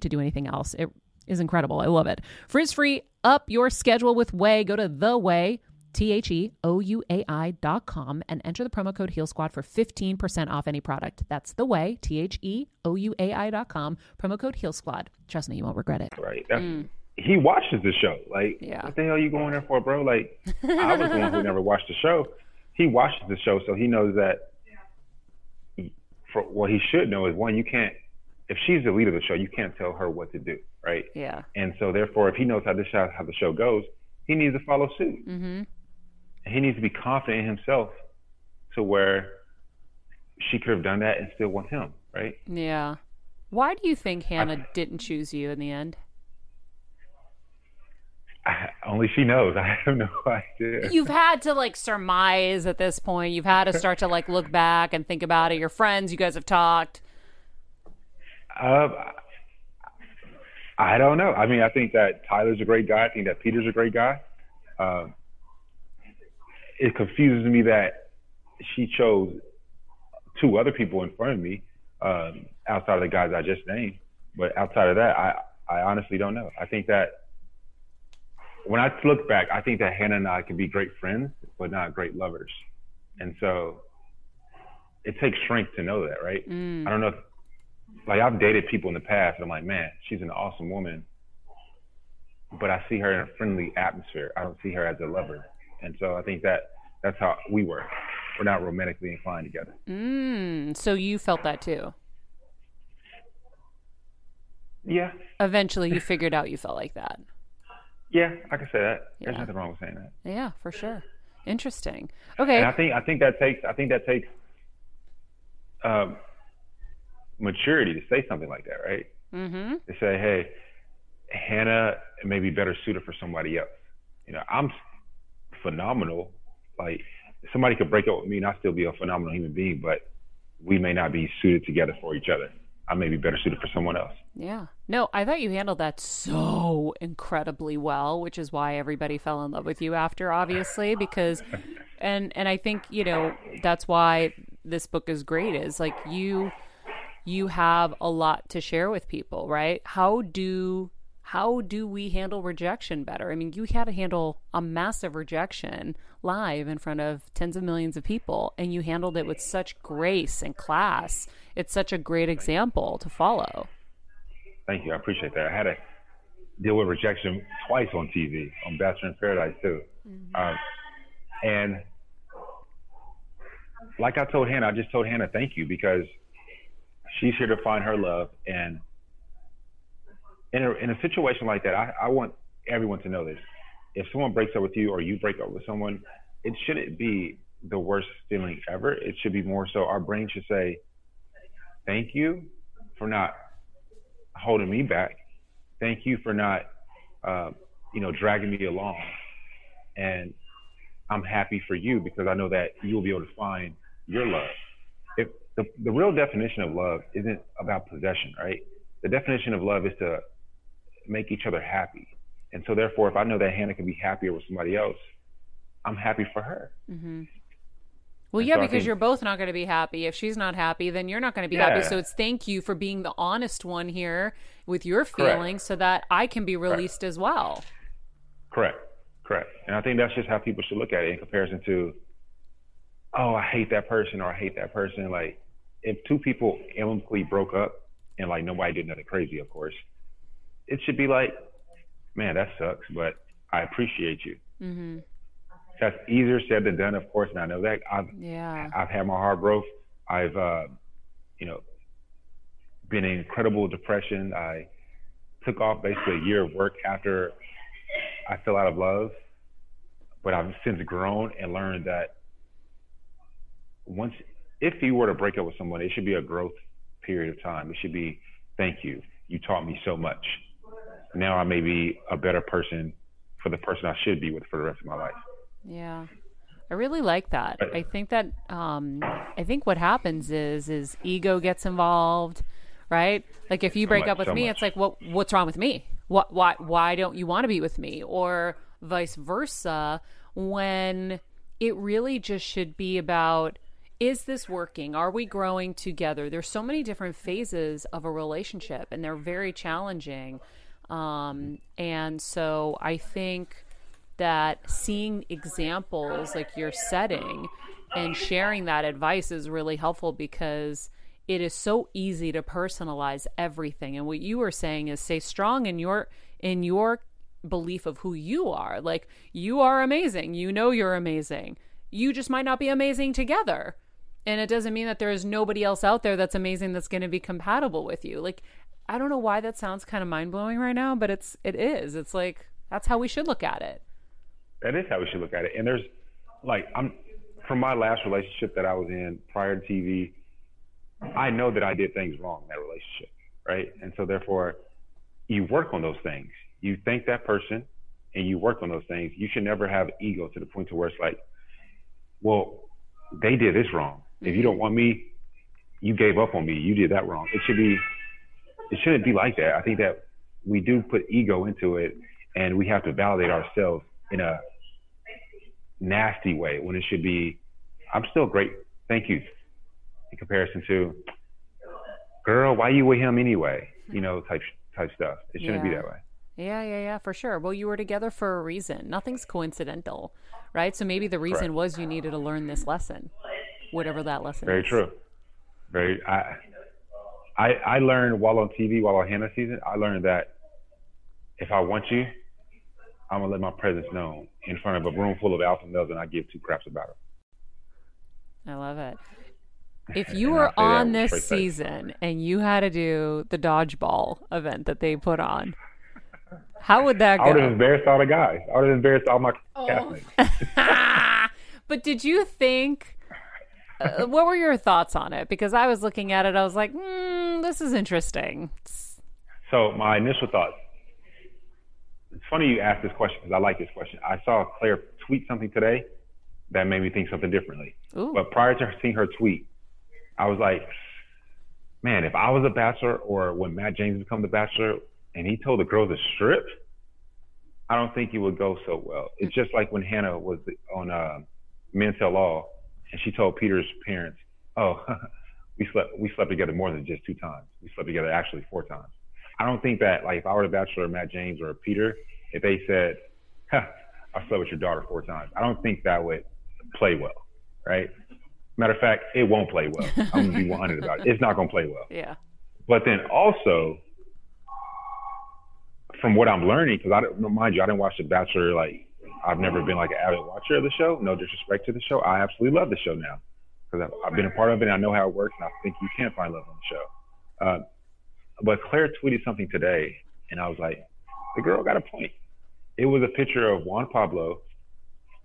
to do anything else. It is incredible. I love it. Frizz free, up your schedule with Ouai. Go to the Ouai. T H E O U A I dot com and enter the promo code Heal Squad for 15% off any product. That's the Ouai, T H E O U A I dot com, promo code Heal Squad. Trust me, you won't regret it. Right. That's, mm. He watches the show. Like, Yeah. what the hell are you going there for, bro? Like, I was the one who *laughs* never watched the show. He watches the show, so he knows that. For what he should know is one, you can't. If she's the lead of the show, you can't tell her what to do, right? Yeah. And so, therefore, if he knows how this show, how the show goes, he needs to follow suit. Mm-hmm. He needs to be confident in himself, to where she could have done that and still want him, right? Yeah. Why do you think Hannah didn't choose you in the end? I, only she knows. *laughs* I have no idea. You've had to like surmise at this point. You've had to start to like look back and think about it. Your friends, you guys have talked. Uh, I don't know. I mean, I think that Tyler's a great guy. I think that Peter's a great guy. Um, it confuses me that she chose two other people in front of me um, outside of the guys I just named. But outside of that, I, I honestly don't know. I think that when I look back, I think that Hannah and I can be great friends, but not great lovers. And so it takes strength to know that, right? I don't know if, like, I've dated people in the past, and I'm like, man, she's an awesome woman, but I see her in a friendly atmosphere. I don't see her as a lover. And so I think that that's how we work. We're not romantically inclined together. Mm, so you felt that too. Yeah. Eventually, you figured out you felt like that. Yeah, I can say that. There's nothing wrong with saying that. Yeah, for sure. Interesting. Okay. And. I think I think that takes I think that takes um, maturity to say something like that, right? Mm-hmm. To say, hey, Hannah may be better suited for somebody else. You know, I'm phenomenal. Like somebody could break up with me and I still be a phenomenal human being, but we may not be suited together for each other. I may be better suited for someone else. Yeah. No, I thought you handled that so incredibly well, which is why everybody fell in love with you after, obviously, because and and I think, you know, that's why this book is great is like you you have a lot to share with people, right? How do how do we handle rejection better? I mean, you had to handle a massive rejection live in front of tens of millions of people, and you handled it with such grace and class. It's such a great example to follow. Thank you. I appreciate that. I had to deal with rejection twice on TV, on Bachelor in Paradise too. Um, and like I told Hannah, I just told Hannah thank you because she's here to find her love. And in a, in a situation like that, I, I want everyone to know this. If someone breaks up with you or you break up with someone, it shouldn't be the worst feeling ever. It should be more so our brain should say, thank you for not holding me back. Thank you for not, uh, you know, dragging me along. And I'm happy for you because I know that you will be able to find your love. The, the real definition of love isn't about possession, right? The definition of love is to make each other happy. And so therefore, if I know that Hannah can be happier with somebody else, I'm happy for her. Mm-hmm. Well, And yeah, so because think- you're both not going to be happy. If she's not happy, then you're not going to be Yeah. happy. So it's thank you for being the honest one here with your feelings so that I can be released as well. Correct. Correct. And I think that's just how people should look at it in comparison to, oh, I hate that person or I hate that person. Like, if two people amicably broke up and like nobody did nothing crazy, of course, it should be like, man, that sucks, but I appreciate you. hmm That's easier said than done, of course, and I know that. I've Yeah. I've had my heart broke. I've, uh, you know, been in incredible depression. I took off basically a year of work after I fell out of love, but I've since grown and learned that once, if you were to break up with someone, it should be a growth period of time. It should be thank you. You taught me so much. Now I may be a better person for the person I should be with for the rest of my life. Yeah. I really like that. I think that um, I think what happens is is ego gets involved, right? Like if you break much, up with so me, much. it's like, what what's wrong with me? What why why don't you want to be with me? Or vice versa, when it really just should be about is this working? Are we growing together? There's so many different phases of a relationship, and they're very challenging. Um, and so I think that seeing examples like you're setting and sharing that advice is really helpful because it is so easy to personalize everything and what you were saying is stay strong in your in your belief of who you are like you are amazing you know you're amazing you just might not be amazing together and it doesn't mean that there is nobody else out there that's amazing that's going to be compatible with you like i don't know why that sounds kind of mind-blowing right now but it's it is it's like that's how we should look at it That is how we should look at it. And there's like I'm from my last relationship that I was in prior to TV, I know that I did things wrong in that relationship, right? And so therefore, you work on those things. You thank that person, and you work on those things. You should never have ego to the point to where it's like, well, they did this wrong. If you don't want me, you gave up on me. You did that wrong. It should be, it shouldn't be like that. I think that we do put ego into it, and we have to validate ourselves in a nasty way when it should be, I'm still great. Thank you. In comparison to, girl, why you with him anyway? You know, type type stuff. It shouldn't be that way. Yeah, yeah, yeah, for sure. Well, you were together for a reason. Nothing's coincidental, right? So maybe the reason Correct. was you needed to learn this lesson, whatever that lesson Very is. true. Very. I, I I learned while on TV, while on Hannah season, I learned that if I want you, I'm gonna let my presence known in front of a room full of alpha males, and I give two craps about it. I love it. *laughs* If you were on this straight face. season and you had to do the dodgeball event that they put on, how would that I would have go? embarrassed all the guys. I would have embarrassed all my Oh. castmates. *laughs* *laughs* but did you think? Uh, what were your thoughts on it? Because I was looking at it, I was like, hmm, "This is interesting." So my initial thoughts. It's funny you asked this question because I like this question. I saw Clare tweet something today that made me think something differently. Ooh. But prior to seeing her tweet, I was like, man, if I was a bachelor or when Matt James become the bachelor and he told the girls to strip, I don't think it would go so well. It's just like when Hannah was on uh, Men Tell All and she told Peter's parents, oh, *laughs* we slept we slept together more than just two times. We slept together actually four times. I don't think that like if I were the bachelor, Matt James or Peter, if they said, huh, I slept with your daughter four times, I don't think that would play well, right? Matter of fact, it won't play well. I'm gonna be 100 about it. It's not gonna play well. Yeah. But then also, from what I'm learning, because I don't mind you, I didn't watch The Bachelor. Like, I've never been like an avid watcher of the show. No disrespect to the show, I absolutely love the show now because I've, I've been a part of it. and I know how it works, and I think you can find love on the show. Uh, but Clare tweeted something today, and I was like, the girl got a point. It was a picture of Juan Pablo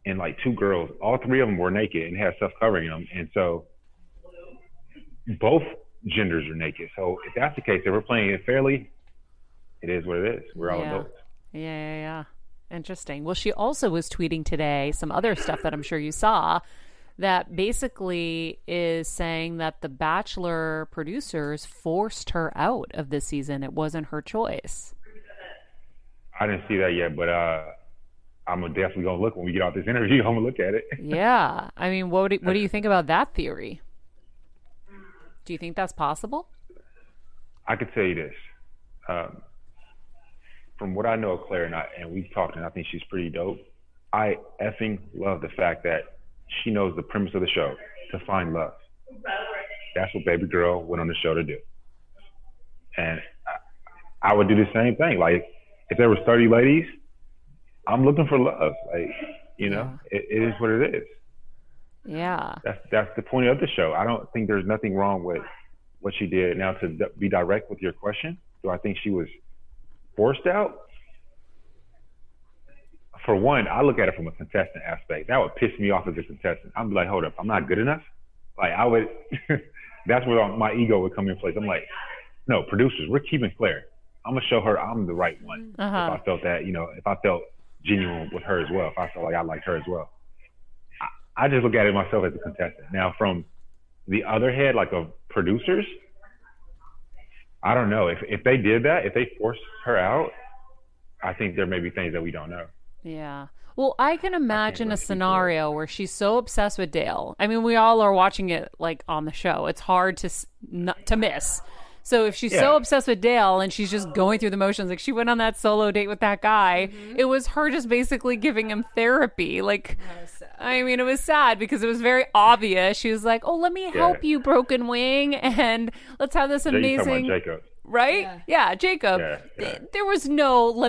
and like two girls. All three of them were naked and had stuff covering them, and so both genders are naked. So if that's the case, if we're playing it fairly, it is what it is. We're all Yeah. adults. Yeah, yeah, yeah. Interesting. Well, she also was tweeting today some other stuff that I'm sure you saw that basically is saying that the Bachelor producers forced her out of this season. It wasn't her choice. I didn't see that yet, but uh, I'm definitely gonna look when we get off this interview. *laughs* I'm gonna look at it. Yeah. I mean, what do, what do you think about that theory? Do you think that's possible? I could tell you this. Um, from what I know of Clare and I, and we've talked, and I think she's pretty dope. I effing love the fact that she knows the premise of the show to find love. That's what Baby Girl went on the show to do. And I, I would do the same thing. Like, if there was 30 ladies, I'm looking for love. Like, you know, it, it is what it is. Yeah. That's that's the point of the show. I don't think there's nothing wrong with what she did. Now to be direct with your question, do I think she was forced out? For one, I look at it from a contestant aspect. That would piss me off as a contestant. I'm like, hold up, I'm not good enough. Like I would. *laughs* that's where my ego would come in place. I'm like, no producers. We're keeping Clare. I'm gonna show her I'm the right one. Uh-huh. If I felt that, you know, if I felt genuine with her as well, if I felt like I liked her as well. I, I just look at it myself as a contestant. Now, from the other head, like of producers, I don't know if if they did that, if they forced her out, I think there may be things that we don't know. Yeah. Well, I can imagine really a scenario where she's so obsessed with Dale. I mean, we all are watching it like on the show. It's hard to not, to miss. So if she's so obsessed with Dale and she's just going through the motions, like she went on that solo date with that guy, Mm-hmm. it was her just basically giving him therapy. Like, I mean, it was sad because it was very obvious. She was like, "Oh, let me help you, Broken Wing, *laughs* and let's have this Jay, you talking amazing." about Jacob? right? Yeah. Yeah, Jacob. Yeah, yeah. There was no.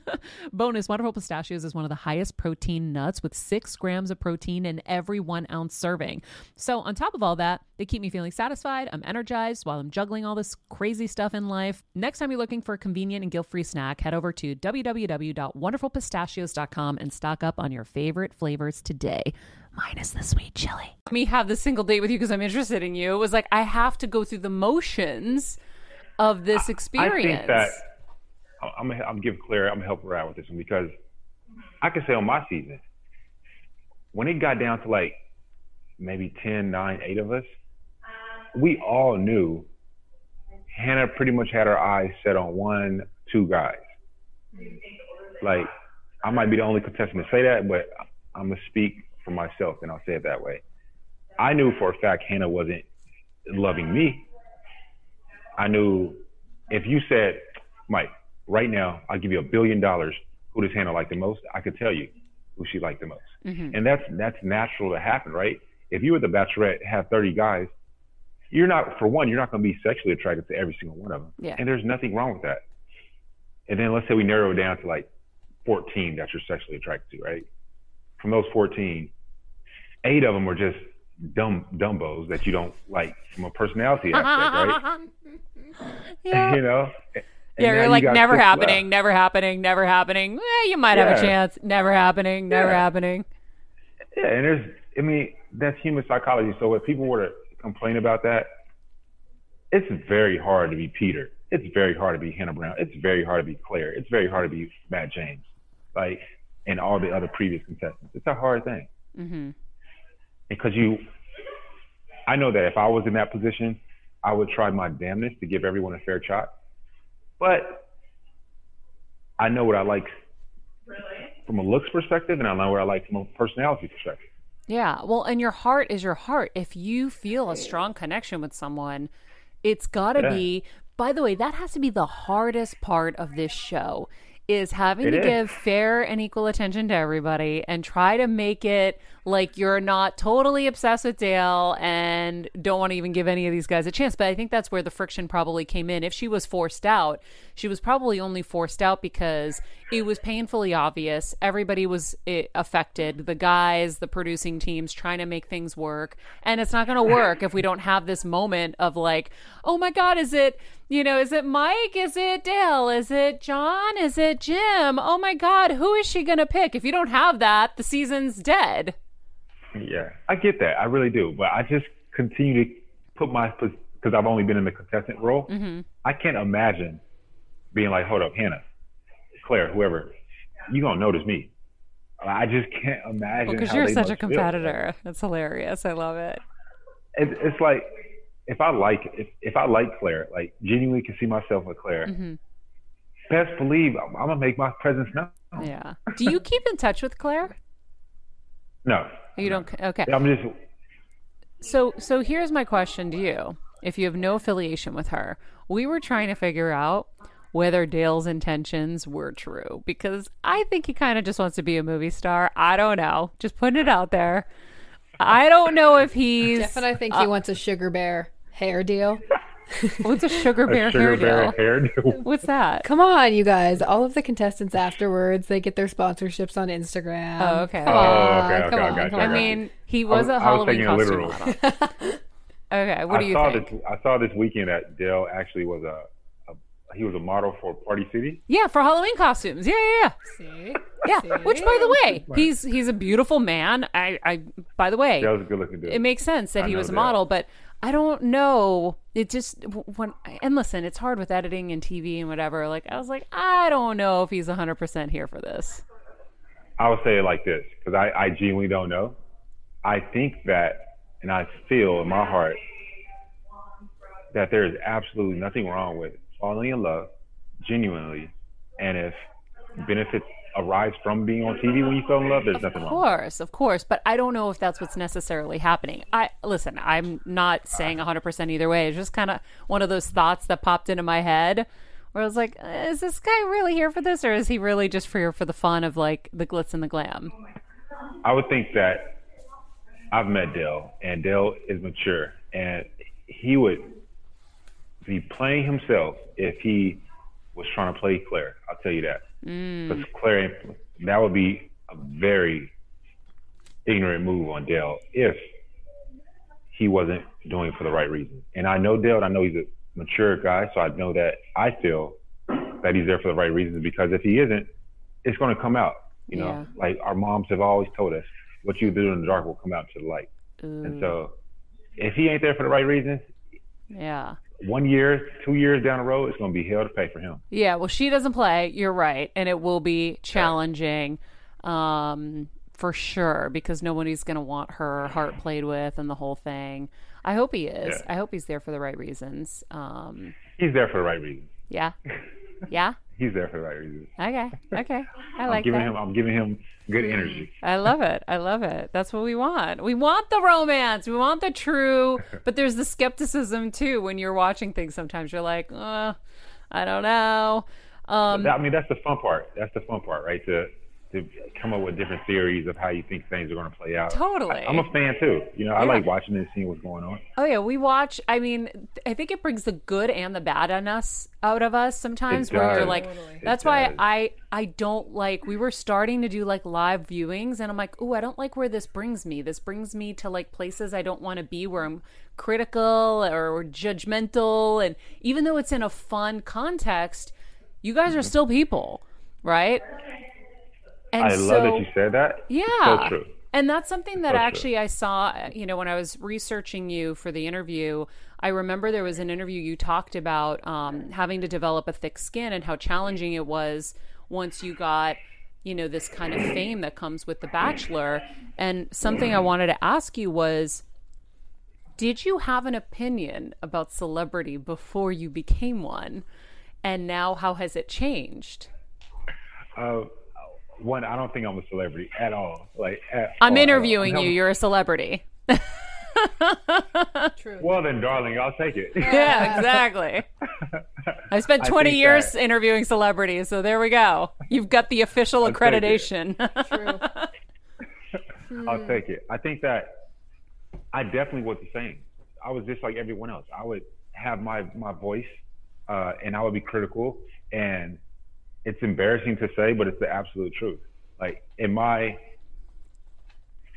*laughs* Bonus Wonderful Pistachios is one of the highest protein nuts with six grams of protein in every one ounce serving. So, on top of all that, they keep me feeling satisfied. I'm energized while I'm juggling all this crazy stuff in life. Next time you're looking for a convenient and guilt free snack, head over to www.wonderfulpistachios.com and stock up on your favorite flavors today. Minus the sweet chili. Let me have this single date with you because I'm interested in you. It was like, I have to go through the motions of this experience. I think that I'm gonna, I'm give Clare, I'm gonna help her out with this one because I can say on my season, when it got down to like maybe 10, 9, 8 of us, we all knew Hannah pretty much had her eyes set on one, two guys. Like, I might be the only contestant to say that, but I'm gonna speak for myself and I'll say it that way. I knew for a fact Hannah wasn't loving me. I knew if you said, Mike, right now, I'll give you a billion dollars. Who does Hannah like the most? I could tell you who she liked the most. Mm-hmm. And that's that's natural to happen, right? If you were the bachelorette, have 30 guys, you're not, for one, you're not going to be sexually attracted to every single one of them. Yeah. And there's nothing wrong with that. And then let's say we narrow it down to like 14 that you're sexually attracted to, right? From those 14, eight of them are just dumb dumbos that you don't like from a personality aspect, right? *laughs* *laughs* yeah. you know? And Yeah, you're like got never happening, left. never happening, never happening. Eh, you might have a chance. Never happening, never Yeah. happening. Yeah, and there's, I mean, that's human psychology. So if people were to complain about that, it's very hard to be Peter. It's very hard to be Hannah Brown. It's very hard to be Clare. It's very hard to be Matt James, like, and all the other previous contestants. It's a hard thing. Mm-hmm. Because you, I know that if I was in that position, I would try my damnedest to give everyone a fair shot. But I know what I like from a looks perspective, and I know what I like from a personality perspective. Yeah. Well, and your heart is your heart. If you feel a strong connection with someone, it's got to Yeah. be. By the way, that has to be the hardest part of this show is having It to is. give fair and equal attention to everybody and try to make it like you're not totally obsessed with Dale and don't want to even give any of these guys a chance. But I think that's where the friction probably came in. If she was forced out, she was probably only forced out because it was painfully obvious. Everybody was eh, affected the guys, the producing teams trying to make things work. And it's not going to work if we don't have this moment of like, oh my God, is it, you know, is it Mike? Is it Dale? Is it John? Is it Jim? Oh my God, who is she going to pick? If you don't have that, the season's dead. Yeah, I get that. I really do. But I just continue to put my because I've only been in the contestant role. Mm-hmm. I can't imagine being like, hold up, Hannah, Clare, whoever, you're gonna notice me. I just can't imagine. Because how you're such a must feel. competitor. That's hilarious. I love it. It, it's like if I like if if I like Clare, like genuinely can see myself with Clare. Mm-hmm. Best believe I'm, I'm gonna make my presence known. Yeah. Do you keep in touch with Clare? No, You don't. Okay. I'm just So so here's my question to you. If you have no affiliation with her, we were trying to figure out whether Dale's intentions were true because I think he kind of just wants to be a movie star. I don't know. Just putting it out there. I don't know if he's. Jeff and I think he wants a sugar bear hair deal. *laughs* What's a sugar bear a sugar hair bear deal? hair deal. What's that? Come on, you guys. All of the contestants afterwards, they get their sponsorships on Instagram. Oh, okay. Come Oh, on, okay, okay, come I on, got you, come I I on. mean, he was was- a I was Halloween taking it costume literal. model. *laughs* Okay, what do you saw think? this. I saw this weekend that Dale actually was a, a he was a model for Party City. Yeah, for Halloween costumes. Yeah, yeah, yeah. See? Yeah, See? which by the way, he's he's a beautiful man. I, I by the way, That was a good looking dude. it makes sense that I he was a that. model, but I don't know. It just when and listen, it's hard with editing and TV and whatever. Like I was like, I don't know if he's 100% here for this. I would say it like this because I, I genuinely don't know. I think that, and I feel in my heart that there is absolutely nothing wrong with falling in love genuinely, and if benefits arise from being on TV when you fell in love, there's nothing Of wrong. Of course, of course, but I don't know if that's what's necessarily happening. I listen, I'm not uh, saying 100% either way. It's just kind of one of those thoughts that popped into my head where I was like, uh, is this guy really here for this or is he really just here for the fun of like the glitz and the glam? I would think that I've met Dale, and Dale is mature, and he would be playing himself if he was trying to play Clare. I'll tell you that. Mm. Because Clare, that would be a very ignorant move on Dale if he wasn't doing it for the right reason. And I know Dale, and I know he's a mature guy, so I know that I feel that he's there for the right reasons because if he isn't, it's going to come out. You know, Yeah. like our moms have always told us, what you do in the dark will come out to the light. And so if he ain't there for the right reasons, Yeah. One year, two years down the road, it's going to be hell to pay for him. Yeah, well, she doesn't play. You're right, and it will be challenging, um, for sure, because nobody's going to want her heart played with and the whole thing. I hope he is. Yeah. I hope he's there for the right reasons. Um, He's there for the right reasons. yeah, *laughs* yeah. He's there for the right reasons. Okay, *laughs* okay. I like I'm giving that. him. I'm giving him good energy. *laughs* I love it. I love it. That's what we want. We want the romance. We want the true. *laughs* But there's the skepticism too when you're watching things. Sometimes you're like, uh, I don't know. Um, That- I mean, that's the fun part. That's the fun part, right? To to come up with different theories of how you think things are going to play out. Totally. I, am a fan too. You know, I Yeah. like watching and seeing what's going on. Oh yeah, we watch. I mean, I think it brings the good and the bad in us out of us sometimes. It where you're like, Totally. It that's why does. I I don't like. We were starting to do like live viewings, and I'm like, oh, I don't like where this brings me. This brings me to like places I don't want to be, where I'm critical or judgmental, and even though it's in a fun context, you guys are mm-hmm. still people, right? And I so, love that you said that. yeah. so true. And that's something that So true. actually I saw, you know, when I was researching you for the interview. I remember there was an interview you talked about um, having to develop a thick skin and how challenging it was once you got, you know, this kind of fame that comes with The Bachelor. And something I wanted to ask you was did you have an opinion about celebrity before you became one? And now how has it changed? Uh, one, I don't think I'm a celebrity at all. Like, at I'm all, interviewing I'm- you. You're a celebrity. True. Well, then, darling, I'll take it. Yeah, exactly. I spent *laughs* 20 think years that- interviewing celebrities, so there we go. You've got the official take it. accreditation. *laughs* True. I'll take it. I think that I definitely was the same. I was just like everyone else. I would have my my voice, uh, and I would be critical. And it's embarrassing to say, but it's the absolute truth. Like in my,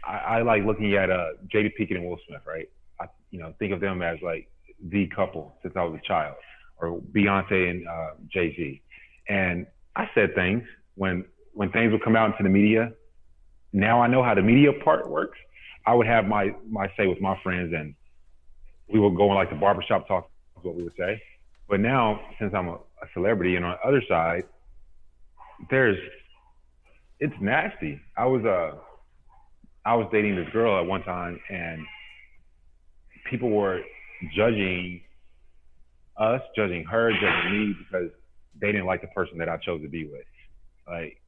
I, I like looking at uh, Jada Pinkett and Will Smith, right? I you know think of them as like the couple since I was a child, or Beyonce and uh, Jay Z. And I said things when when things would come out into the media now I know how the media part works. I would have my my say with my friends, and we would go in like the barbershop talk, is what we would say. But now, since I'm a, a celebrity, and on the other side, there's it's nasty. I was uh I was dating this girl at one time, and people were judging us, judging her, judging me because they didn't like the person that I chose to be with. Like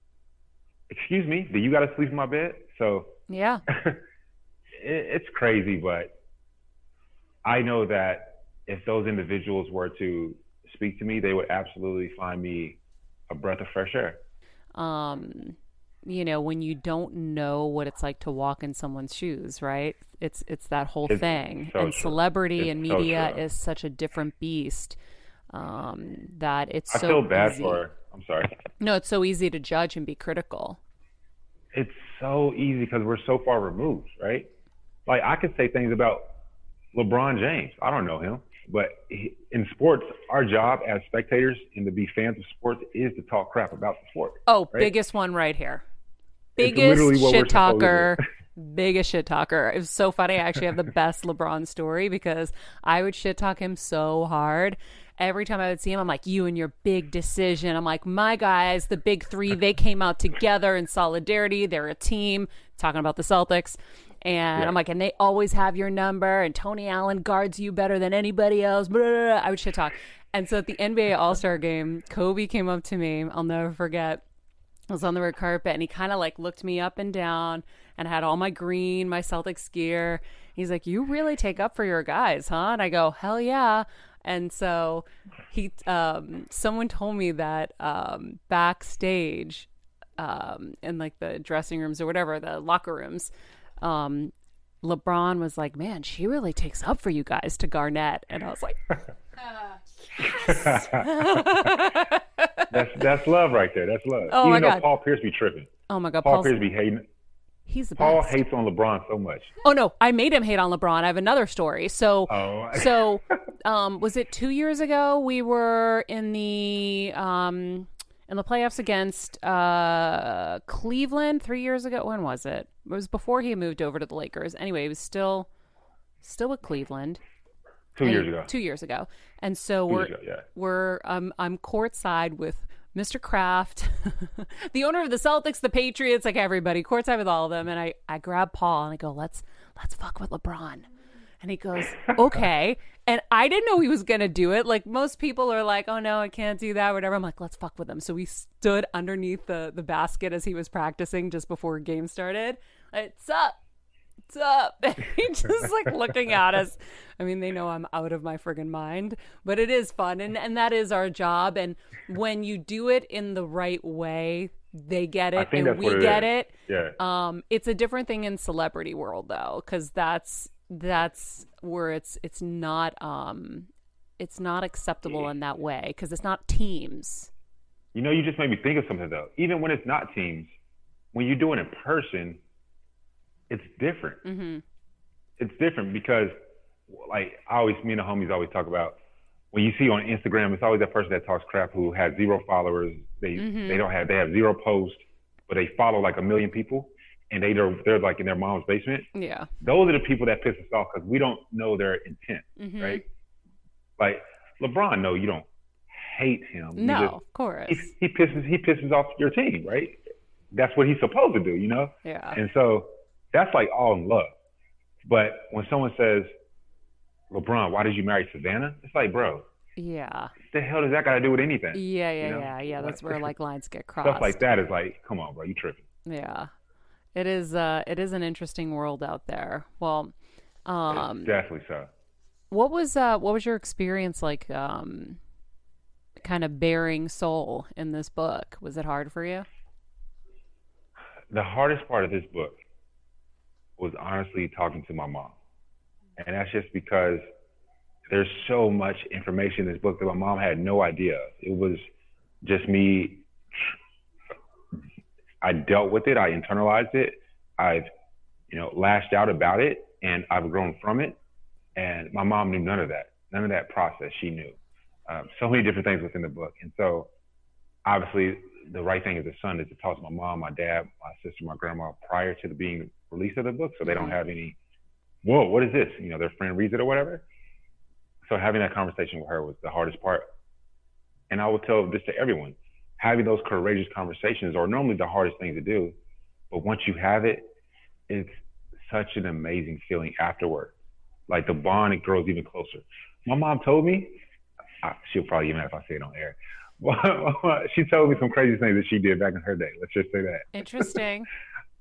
excuse me, do you got to sleep in my bed? So yeah. *laughs* it, it's crazy, but I know that if those individuals were to speak to me, they would absolutely find me a breath of fresh air. Um, you know, when you don't know what it's like to walk in someone's shoes, right? It's it's that whole It's thing. so and true. celebrity It's and media true. is such a different beast. Um, that it's I so feel bad easy. for her. I'm sorry. No, it's so easy to judge and be critical. It's so easy because we're so far removed, right? Like I could say things about LeBron James. I don't know him, but in sports, our job as spectators and to be fans of sports is to talk crap about the sport. Oh, Right? biggest one right here. Biggest literally what we're shit talker. biggest shit talker. It was so funny. I actually have the best LeBron story because I would shit talk him so hard. Every time I would see him, I'm like, you and your big decision. I'm like, my guys, the big three, they came out together in solidarity. They're a team, talking about the Celtics. And Yeah. I'm like, and they always have your number, and Tony Allen guards you better than anybody else. Blah, blah, blah. I would shit talk. And so at the NBA All Star game, Kobe came up to me. I'll never forget. I was on the red carpet and he kind of like looked me up and down and had all my green, my Celtics gear. He's like, You really take up for your guys, huh? And I go, Hell yeah. And so he, um, someone told me that um, backstage um, in like the dressing rooms or whatever, the locker rooms, um, LeBron was like, Man, she really takes up for you guys to Garnett. And I was like, *laughs* "Yes." That's that's love right there. That's love. Oh, Even my though God. Paul Pierce be tripping. Oh my God, Paul Paul's, Pierce be hating. he's the Paul best. hates on LeBron so much. Oh no, I made him hate on LeBron. I have another story. So Oh. *laughs* so um was it 2 years ago we were in the um in the playoffs against uh Cleveland 3 years ago. When was it? It was before he moved over to the Lakers. Anyway, he was still still with Cleveland. Two years ago. 2 years ago. And so Two we're ago, yeah. we're um I'm courtside with Mr. Kraft, *laughs* the owner of the Celtics, the Patriots, like everybody, courtside with all of them. And I, I grab Paul and I go, let's let's fuck with LeBron. And he goes, *laughs* okay. And I didn't know he was gonna do it. Like most people are like, oh no, I can't do that, whatever. I'm like, let's fuck with him. So we stood underneath the the basket as he was practicing just before game started. It's up? It's up? *laughs* And he's just like looking at us. I mean, they know I'm out of my friggin' mind, but it is fun, and and that is our job. And when you do it in the right way, they get it, and we it get is. it. Yeah. Um, it's a different thing in celebrity world though, because that's that's where it's it's not um it's not acceptable in that way because it's not teams. You know, you just made me think of something though. Even when it's not teams, when you do it in person, it's different. Mm-hmm. It's different because, like, I always, me and the homies always talk about when you see on Instagram, it's always that person that talks crap who has zero followers. They Mm-hmm. they don't have they have zero posts, but they follow like a million people, and they they're, they're like in their mom's basement. Yeah. Those are the people that piss us off because we don't know their intent, Mhm. right? Like LeBron, no, you don't hate him. No, just- of course. he, he pisses he pisses off your team, right? That's what he's supposed to do, you know. Yeah. And so that's like all in love. But when someone says, "LeBron, why did you marry Savannah?" It's like, bro, Yeah. what the hell does that got to do with anything? Yeah, yeah, You know? yeah, yeah. That's where *laughs* like lines get crossed. Stuff like that is like, come on, bro, you tripping? Yeah. It is uh it is an interesting world out there. Well, um Definitely so. what was uh what was your experience like um kind of bearing soul in this book? Was it hard for you? The hardest part of this book was honestly talking to my mom, and that's just because there's so much information in this book that my mom had no idea. of. It was just me. I dealt with it. I internalized it. I've, you know, lashed out about it, and I've grown from it. And my mom knew none of that. None of that process she knew. Um, so many different things within the book, and so obviously the right thing as a son is to talk to my mom, my dad, my sister, my grandma prior to the being release of the book, so they don't have any. Whoa, what is this? You know, their friend reads it or whatever. So having that conversation with her was the hardest part. And I will tell this to everyone: having those courageous conversations are normally the hardest thing to do, but once you have it, it's such an amazing feeling afterward. Like the bond, it grows even closer. My mom told me, I, she'll probably even if I say it on air. *laughs* she told me some crazy things that she did back in her day. Let's just say that Interesting.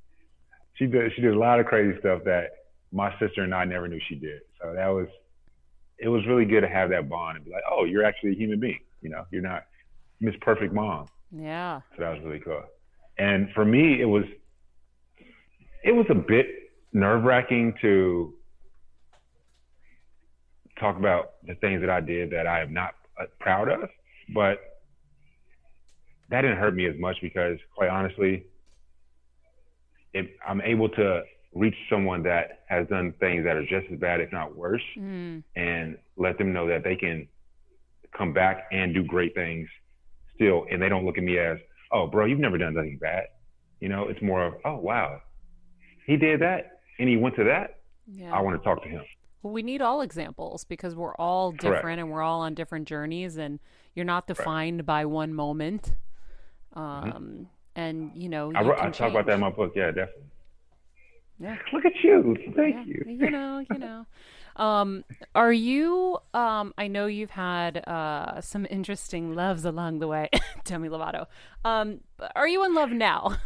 *laughs* she did. She did a lot of crazy stuff that my sister and I never knew she did. So that was it was really good to have that bond and be like, oh, you're actually a human being. You know, you're not Miss Perfect Mom. Yeah. So that was really cool. And for me, it was it was a bit nerve wracking to talk about the things that I did that I am not uh, proud of, but that didn't hurt me as much because, quite honestly, I'm able to reach someone that has done things that are just as bad, if not worse, Mm. and let them know that they can come back and do great things still, and they don't look at me as, oh, bro, you've never done nothing bad. You know, it's more of, oh, wow, he did that and he went to that. Yeah. I want to talk to him. Well, we need all examples because we're all Correct. different and we're all on different journeys, and you're not defined by one moment. Um, and you know, Mm-hmm. I, you I talk about that in my book. Yeah, definitely. Yeah. Look at you. Thank Yeah, you. you know, you *laughs* know. Um, are you? Um, I know you've had uh, some interesting loves along the way, *laughs* Demi Lovato. Um, are you in love now?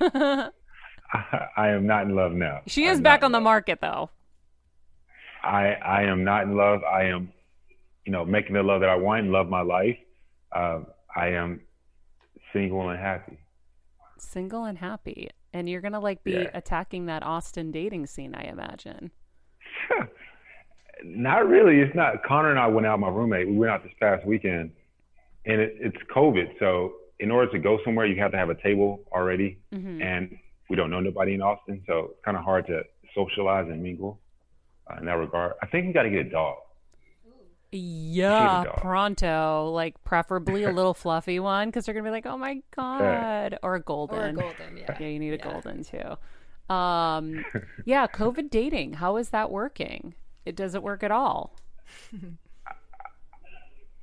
I, *laughs* I am not in love now. She is I'm back on the market, though. I I am not in love. I am, you know, making the love that I want and love my life. Um, I am single and happy. Single and happy, and you're gonna like be Yeah. attacking that Austin dating scene, I imagine. *laughs* Not really. It's not. Connor and I went out. My roommate. We went out this past weekend, and it, it's COVID. So in order to go somewhere, you have to have a table already, Mhm. and we don't know nobody in Austin, so it's kind of hard to socialize and mingle uh, in that regard. I think we got to get a dog. Yeah, dog. pronto. Like preferably a *laughs* little fluffy one because they're gonna be like, "Oh my god," or a golden. Or a golden, yeah. Yeah, you need a Yeah. golden too. Um, yeah, COVID dating. How is that working? It doesn't work at all.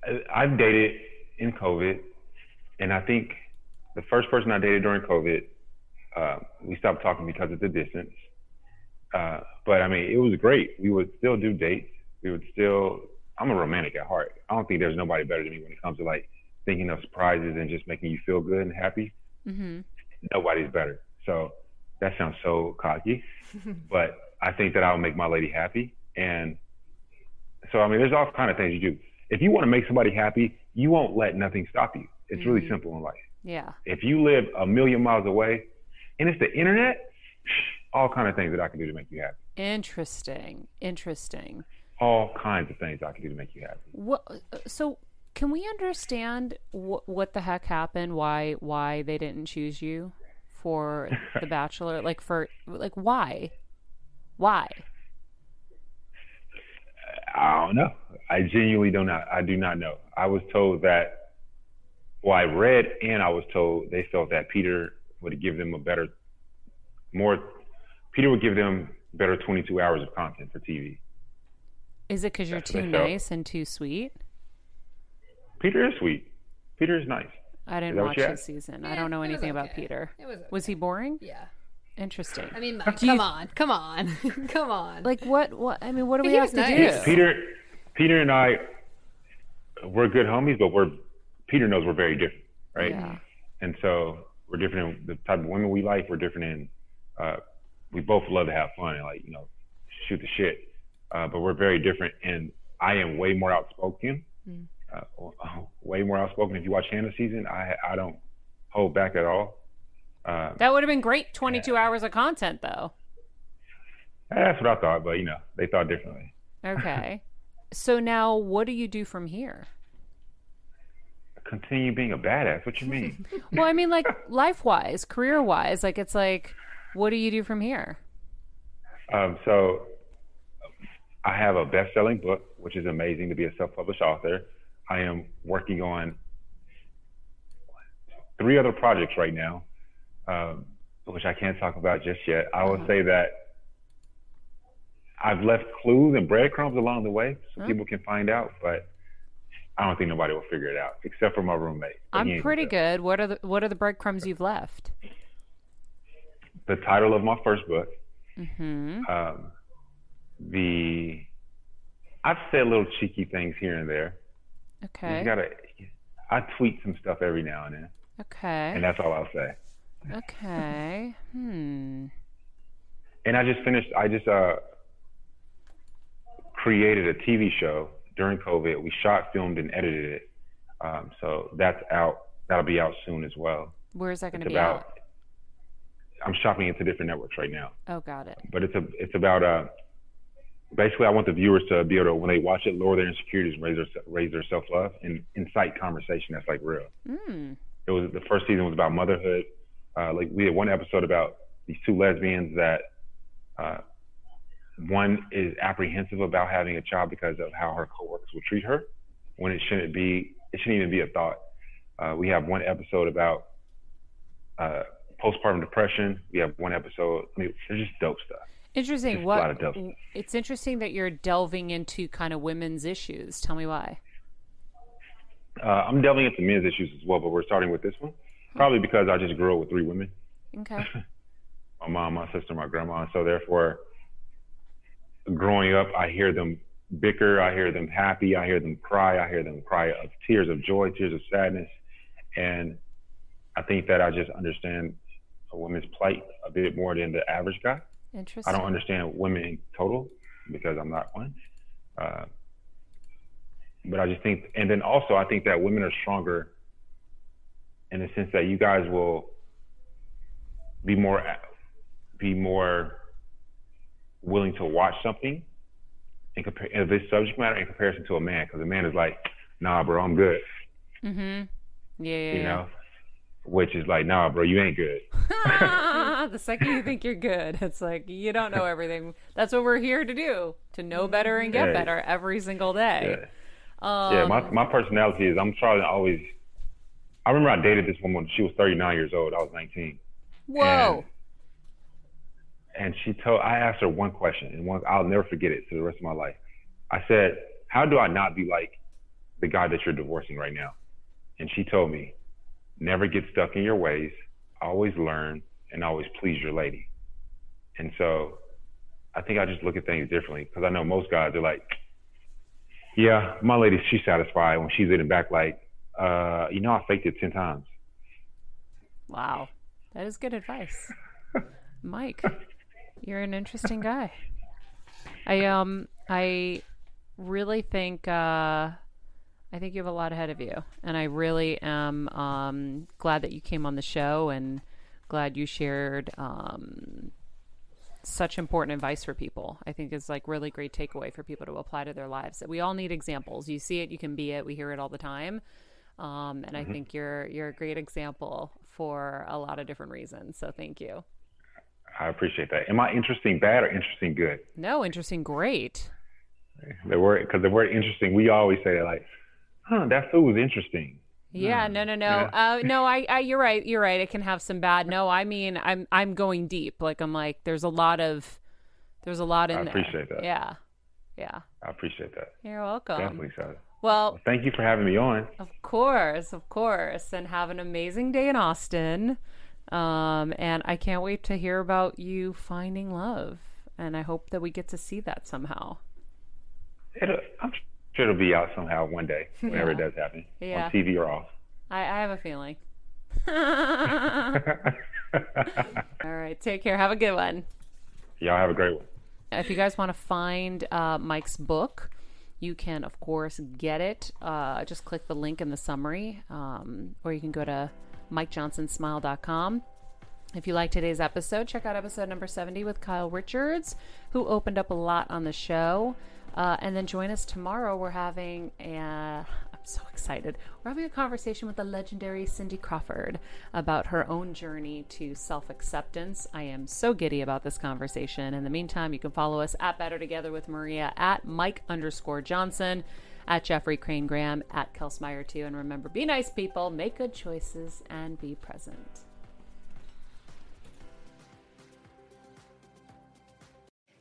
I- I've dated in COVID, and I think the first person I dated during COVID, uh, we stopped talking because of the distance. Uh, but I mean, it was great. We would still do dates. We would still. I'm a romantic at heart. I don't think there's nobody better than me when it comes to like thinking of surprises and just making you feel good and happy. hmm Nobody's better. So that sounds so cocky, *laughs* but I think that I'll make my lady happy. And so, I mean, there's all kind of things you do. If you want to make somebody happy, you won't let nothing stop you. It's really Mhm. simple in life. Yeah. If you live a million miles away and it's the internet, all kind of things that I can do to make you happy. Interesting. Interesting. All kinds of things I can do to make you happy. What? So, can we understand what what the heck happened? Why why they didn't choose you for The Bachelor? Like for like why? Why? I don't know. I genuinely do not. I do not know. I was told that. Well, I read and I was told they felt that Peter would give them a better, more. Peter would give them better 22 hours of content for TV. Is it because you're That's too nice and too sweet? Peter is sweet. Peter is nice. I didn't watch you this asked? season. I don't know it was anything about. Peter. It was. Was he boring? Yeah. Interesting. I mean, Mike, Do you- come on, come on, *laughs* come on. like what? What? I mean, what do But we have to nice. do? Peter, Peter and I, we're good homies, but we're Peter knows we're very different, right? Yeah. And so we're different in the type of women we like. We're different in, uh, we both love to have fun and like, you know, shoot the shit. Uh, but we're very different. And I am way more outspoken, uh, *laughs* way more outspoken. If you watch Hannah season, I, I don't hold back at all. Uh, That would have been great. Twenty-two hours of content, though. that's what I thought, but you know, they thought differently. Okay. *laughs* so now, what do you do from here? Continue being a badass. What you mean? *laughs* Well, I mean, like life-wise, career-wise, like it's like, what do you do from here? Um, so I have a best-selling book, which is amazing to be a self-published author. I am working on three other projects right now, um, which I can't talk about just yet. I will say that I've left clues and breadcrumbs along the way so Huh? people can find out, but I don't think nobody will figure it out except for my roommate. I'm pretty good. What are the What are the breadcrumbs you've left? The title of my first book, Mm-hmm. um, the I've said little cheeky things here and there. Okay. You gotta. I tweet some stuff every now and then, Okay. and that's all I'll say. Okay. Hmm. And I just finished. I just uh created a TV show during COVID. We shot, filmed, and edited it. Um, so that's out. That'll be out soon as well. Where is that going to be about. out? I'm shopping into different networks right now, Oh, got it. but it's a it's about uh basically I want the viewers to be able to when they watch it lower their insecurities, and raise their raise their self love, and incite conversation that's like real. Mm. It was the first season was about motherhood. Uh, like we had one episode about these two lesbians that uh, one is apprehensive about having a child because of how her coworkers will treat her when it shouldn't be. It shouldn't even be a thought. Uh, we have one episode about uh, postpartum depression. We have one episode. I mean, there's just dope stuff. Interesting. Just a What? lot of dope. It's interesting that you're delving into kind of women's issues. Tell me why. Uh, I'm delving into men's issues as well, but we're starting with this one. Probably because I just grew up with three women. Okay. *laughs* my mom, my sister, my grandma. And so therefore, growing up, I hear them bicker, I hear them happy, I hear them cry, I hear them cry of tears of joy, tears of sadness. And I think that I just understand a woman's plight a bit more than the average guy. Interesting. I don't understand women in total because I'm not one. Uh, but I just think, and then also I think that women are stronger in the sense that you guys will be more, be more willing to watch something and compare it's subject matter in comparison to a man, because a man is like, nah, bro, I'm good, Mm-hmm. Yeah, yeah, you yeah. know, which is like, nah, bro, you ain't good. *laughs* the second you think you're good, it's like you don't know everything. That's what we're here to do: to know better and get Yeah. better every single day. Yeah. Um, yeah, my my personality is I'm trying to always. I remember I dated this woman when she was 39 years old. I was 19, Whoa. and she told. I asked her one question, and one I'll never forget it to the rest of my life. I said, "How do I not be like the guy that you're divorcing right now?" And she told me, "Never get stuck in your ways. Always learn, and always please your lady." And so, I think I just look at things differently because I know most guys are like, "Yeah, my lady, she's satisfied when she's in the back, like." Uh, you know, I faked it ten times. Wow. That is good advice. *laughs* Mike, you're an interesting guy. I um I really think uh I think you have a lot ahead of you. And I really am um glad that you came on the show and glad you shared um such important advice for people. I think it's like really great takeaway for people to apply to their lives. We all need examples. You see it, you can be it. We hear it all the time. Um, and I think you're you're a great example for a lot of different reasons. So thank you. I appreciate that. Am I interesting bad or interesting good? No, interesting, great. The word, because the word interesting, we always say like, huh, that food was interesting. Yeah, no, no, no. Uh, no, I, I, you're right. You're right. It can have some bad. No, I mean, I'm, I'm going deep. Like I'm like, there's a lot of, there's a lot in I there. appreciate that. Yeah, yeah. I appreciate that. You're welcome. Definitely so. Well, Thank you for having me on. Of course, of course. And have an amazing day in Austin. Um, and I can't wait to hear about you finding love. And I hope that we get to see that somehow. It'll, I'm sure it'll be out somehow one day, *laughs* whenever it does happen, Yeah. on TV or off. I, I have a feeling. *laughs* *laughs* All right. Take care. Have a good one. Y'all have a great one. If you guys want to find uh, Mike's book, you can, of course, get it. Uh, just click the link in the summary, um, or you can go to MikeJohnsonSmile.com. If you like today's episode, check out episode number 70 with Kyle Richards, who opened up a lot on the show. Uh, and then join us tomorrow. We're having a, so excited. We're having a conversation with the legendary Cindy Crawford about her own journey to self acceptance. I am so giddy about this conversation. In the meantime, you can follow us at Better Together with Maria, at Mike underscore Johnson, at Jeffrey Crane Graham, at Kelsmeyer too. And remember, be nice people, make good choices, and be present.